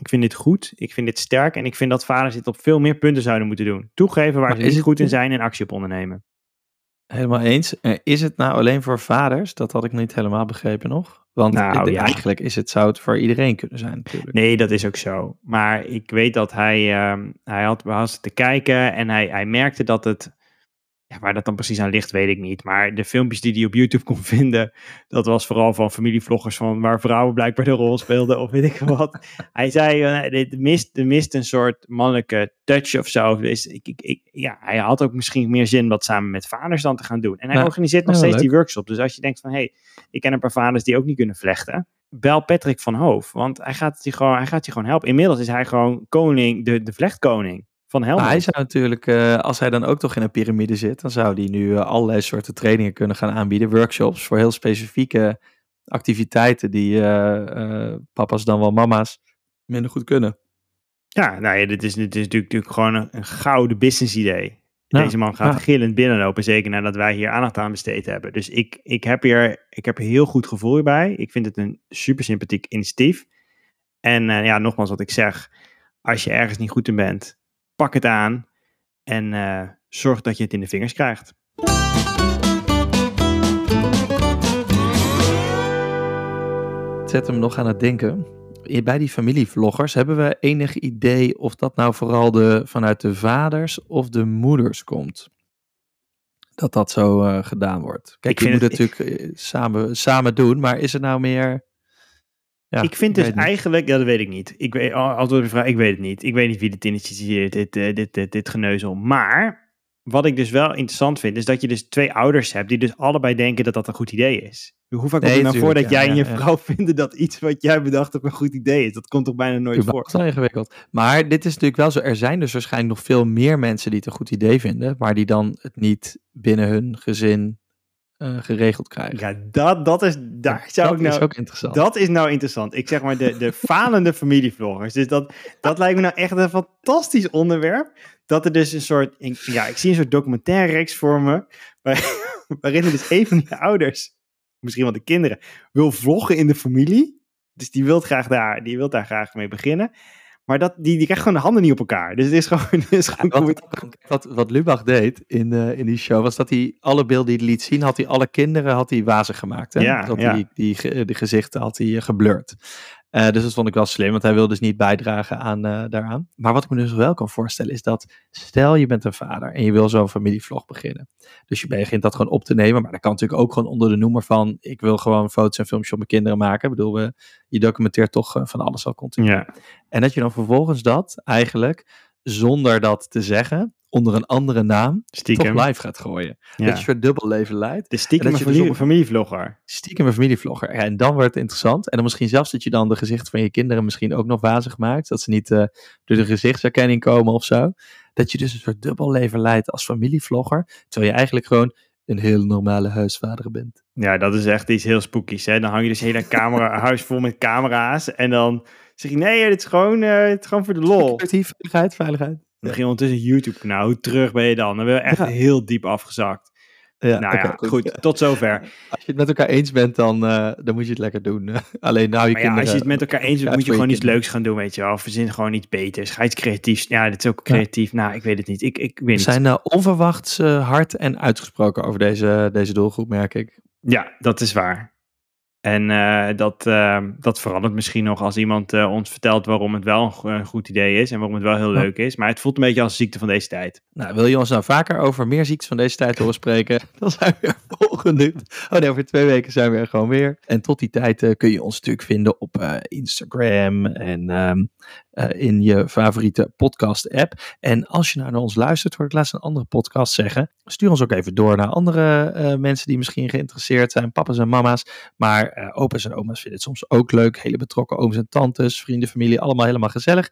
ik vind dit goed, ik vind dit sterk en ik vind dat vaders dit op veel meer punten zouden moeten doen. Toegeven waar Maar ze niet goed in zijn en actie op ondernemen. Helemaal eens. Is het nou alleen voor vaders? Dat had ik niet helemaal begrepen nog. Want Nou, ja. eigenlijk is het, zou het voor iedereen kunnen zijn natuurlijk. Nee, dat is ook zo. Maar ik weet dat hij, ehm, hij had, was zitten kijken en hij, hij merkte dat het, ja, waar dat dan precies aan ligt, weet ik niet. Maar de filmpjes die hij op YouTube kon vinden, dat was vooral van familievloggers van waar vrouwen blijkbaar de rol speelden of weet ik wat. hij zei, eh, dit mist, er mist een soort mannelijke touch of zo. Dus ik, ik, ik, ja, hij had ook misschien meer zin dat samen met vaders dan te gaan doen. En hij Ja, organiseert nog ja, steeds die workshop. Dus als je denkt van, hé, hey, ik ken een paar vaders die ook niet kunnen vlechten. Bel Patrick van Hoof, want hij gaat je gewoon, hij gaat je gewoon helpen. Inmiddels is hij gewoon koning, de, de vlechtkoning van Helmond. Maar hij zou natuurlijk, eh, als hij dan ook toch in een piramide zit, dan zou hij nu eh, allerlei soorten trainingen kunnen gaan aanbieden. Workshops voor heel specifieke activiteiten die eh, eh, papa's dan wel mama's minder goed kunnen. Ja, nou ja, dit is, dit is natuurlijk, natuurlijk gewoon een, een gouden business idee. Ja, Deze man gaat ja. gillend binnenlopen, zeker nadat wij hier aandacht aan besteed hebben. Dus ik, ik, heb hier, ik heb heel goed gevoel bij. Ik vind het een super sympathiek initiatief. En eh, ja, nogmaals wat ik zeg, als je ergens niet goed in bent, pak het aan en eh, zorg dat je het in de vingers krijgt. Het zet hem nog aan het denken. Bij die familievloggers hebben we enig idee of dat nou vooral de, vanuit de vaders of de moeders komt? Dat dat zo eh, gedaan wordt. Kijk, Ik je moet het natuurlijk eh, samen, samen doen, maar is het nou meer... Ja, ik vind dus eigenlijk, ja, dat weet ik niet. Ik weet, antwoord op de vraag, ik weet het niet. Ik weet niet wie dit initieert, dit, eh, dit, dit, dit geneuzel. Maar wat ik dus wel interessant vind, is dat je dus twee ouders hebt die dus allebei denken dat dat een goed idee is. Hoe vaak komt Nee, het nou voor dat ja, jij en je ja. vrouw vinden dat iets wat jij bedacht hebt een goed idee is? Dat komt toch bijna nooit voor? Überhaupt wel ingewikkeld. Maar dit is natuurlijk wel zo. Er zijn dus waarschijnlijk nog veel meer mensen die het een goed idee vinden, maar die dan het niet binnen hun gezin eh, geregeld krijgen. Ja, dat, dat is, daar zou dat ik nou, is ook interessant. Dat is nou interessant. Ik zeg maar de, de falende familievloggers. Dus dat, dat lijkt me nou echt een fantastisch onderwerp. Dat er dus een soort, ik- ja, ik zie een soort documentaire reeks voor me. Waar, waarin er dus een van die ouders, misschien wel de kinderen, wil vloggen in de familie. Dus die wil graag daar, die wil daar graag mee beginnen. Maar dat, die, die krijgt gewoon de handen niet op elkaar. Dus het is gewoon, het is gewoon Wat, wat, wat Lubach deed in, eh, in die show, was dat hij alle beelden die hij liet zien, had hij alle kinderen had hij wazig gemaakt. Hè? Ja, dat ja. Die, die, de gezichten had hij eh, geblurred. Eh, dus dat vond ik wel slim, want hij wil dus niet bijdragen aan, eh, daaraan. Maar wat ik me dus wel kan voorstellen is dat, stel je bent een vader en je wil zo'n familievlog beginnen. Dus je begint dat gewoon op te nemen, maar dat kan natuurlijk ook gewoon onder de noemer van, ik wil gewoon foto's en filmpjes op mijn kinderen maken. Ik bedoel, we, je documenteert toch van alles al continu. Ja. En dat je dan vervolgens dat eigenlijk, zonder dat te zeggen, onder een andere naam, Stiekem. toch live gaat gooien. Ja. Dat je een soort dubbel leven leidt. De stiekem dat dus op- familievlogger. Stiekem een familievlogger. Ja, en dan wordt het interessant. En dan misschien zelfs dat je dan de gezichten van je kinderen misschien ook nog wazig maakt. Dat ze niet eh, door de gezichtsherkenning komen of zo. Dat je dus een soort dubbel leven leidt als familievlogger. Terwijl je eigenlijk gewoon een heel normale huisvader bent. Ja, dat is echt iets heel spookies. Hè? Dan hang je dus hele camera, huis vol met camera's. En dan zeg je, nee, dit is gewoon, dit is gewoon voor de lol. Veiligheid, veiligheid. Dan je ondertussen een YouTube-kanaal. Hoe terug ben je dan? Dan ben je echt Ja. heel diep afgezakt. Ja, nou ja, goed. Tot zover. Als je het met elkaar eens bent, dan, eh, dan moet je het lekker doen. Alleen nou je Maar ja, als je het met elkaar eens bent, moet je gewoon iets leuks gaan doen, weet je wel. Verzin gewoon iets beters. Ga iets creatiefs. Ja, dit is ook creatief. Nou, ik weet het niet. Ik, ik weet We zijn eh, onverwachts hard en uitgesproken over deze, deze doelgroep, merk ik. Ja, dat is waar. En eh, dat, eh, dat verandert misschien nog als iemand eh, ons vertelt waarom het wel een go- een goed idee is en waarom het wel heel leuk is. Maar het voelt een beetje als ziekte van deze tijd. Nou, wil je ons nou vaker over meer ziektes van deze tijd horen spreken? Dan zijn we er volgende. Oh nee, over twee weken zijn we er gewoon weer. En tot die tijd kun je ons natuurlijk vinden op Instagram en ehm, eh, in je favoriete podcast-app. En als je nou naar ons luistert, hoor ik laatst een andere podcast zeggen. Stuur ons ook even door naar andere eh, mensen die misschien geïnteresseerd zijn, papa's en mama's. Maar eh opa's en oma's vinden het soms ook leuk. Hele betrokken ooms en tantes, vrienden, familie, allemaal helemaal gezellig.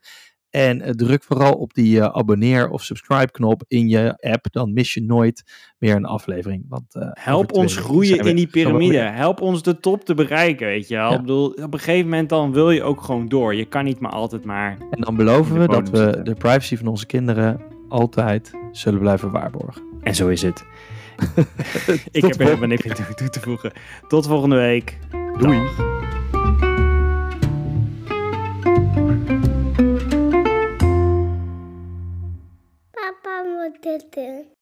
En eh, druk vooral op die eh, abonneer of subscribe knop in je app. Dan mis je nooit meer een aflevering. Want, eh, Help ons groeien we- in die piramide. Help ons de top te bereiken, weet je wel. Ja. Ik bedoel, op een gegeven moment dan wil je ook gewoon door. Je kan niet maar altijd maar... En dan beloven we dat we zitten. de privacy van onze kinderen altijd zullen blijven waarborgen. En zo is het. ik heb er helemaal niks toe, te voegen. Tot volgende week. Doei. Moet dit doen.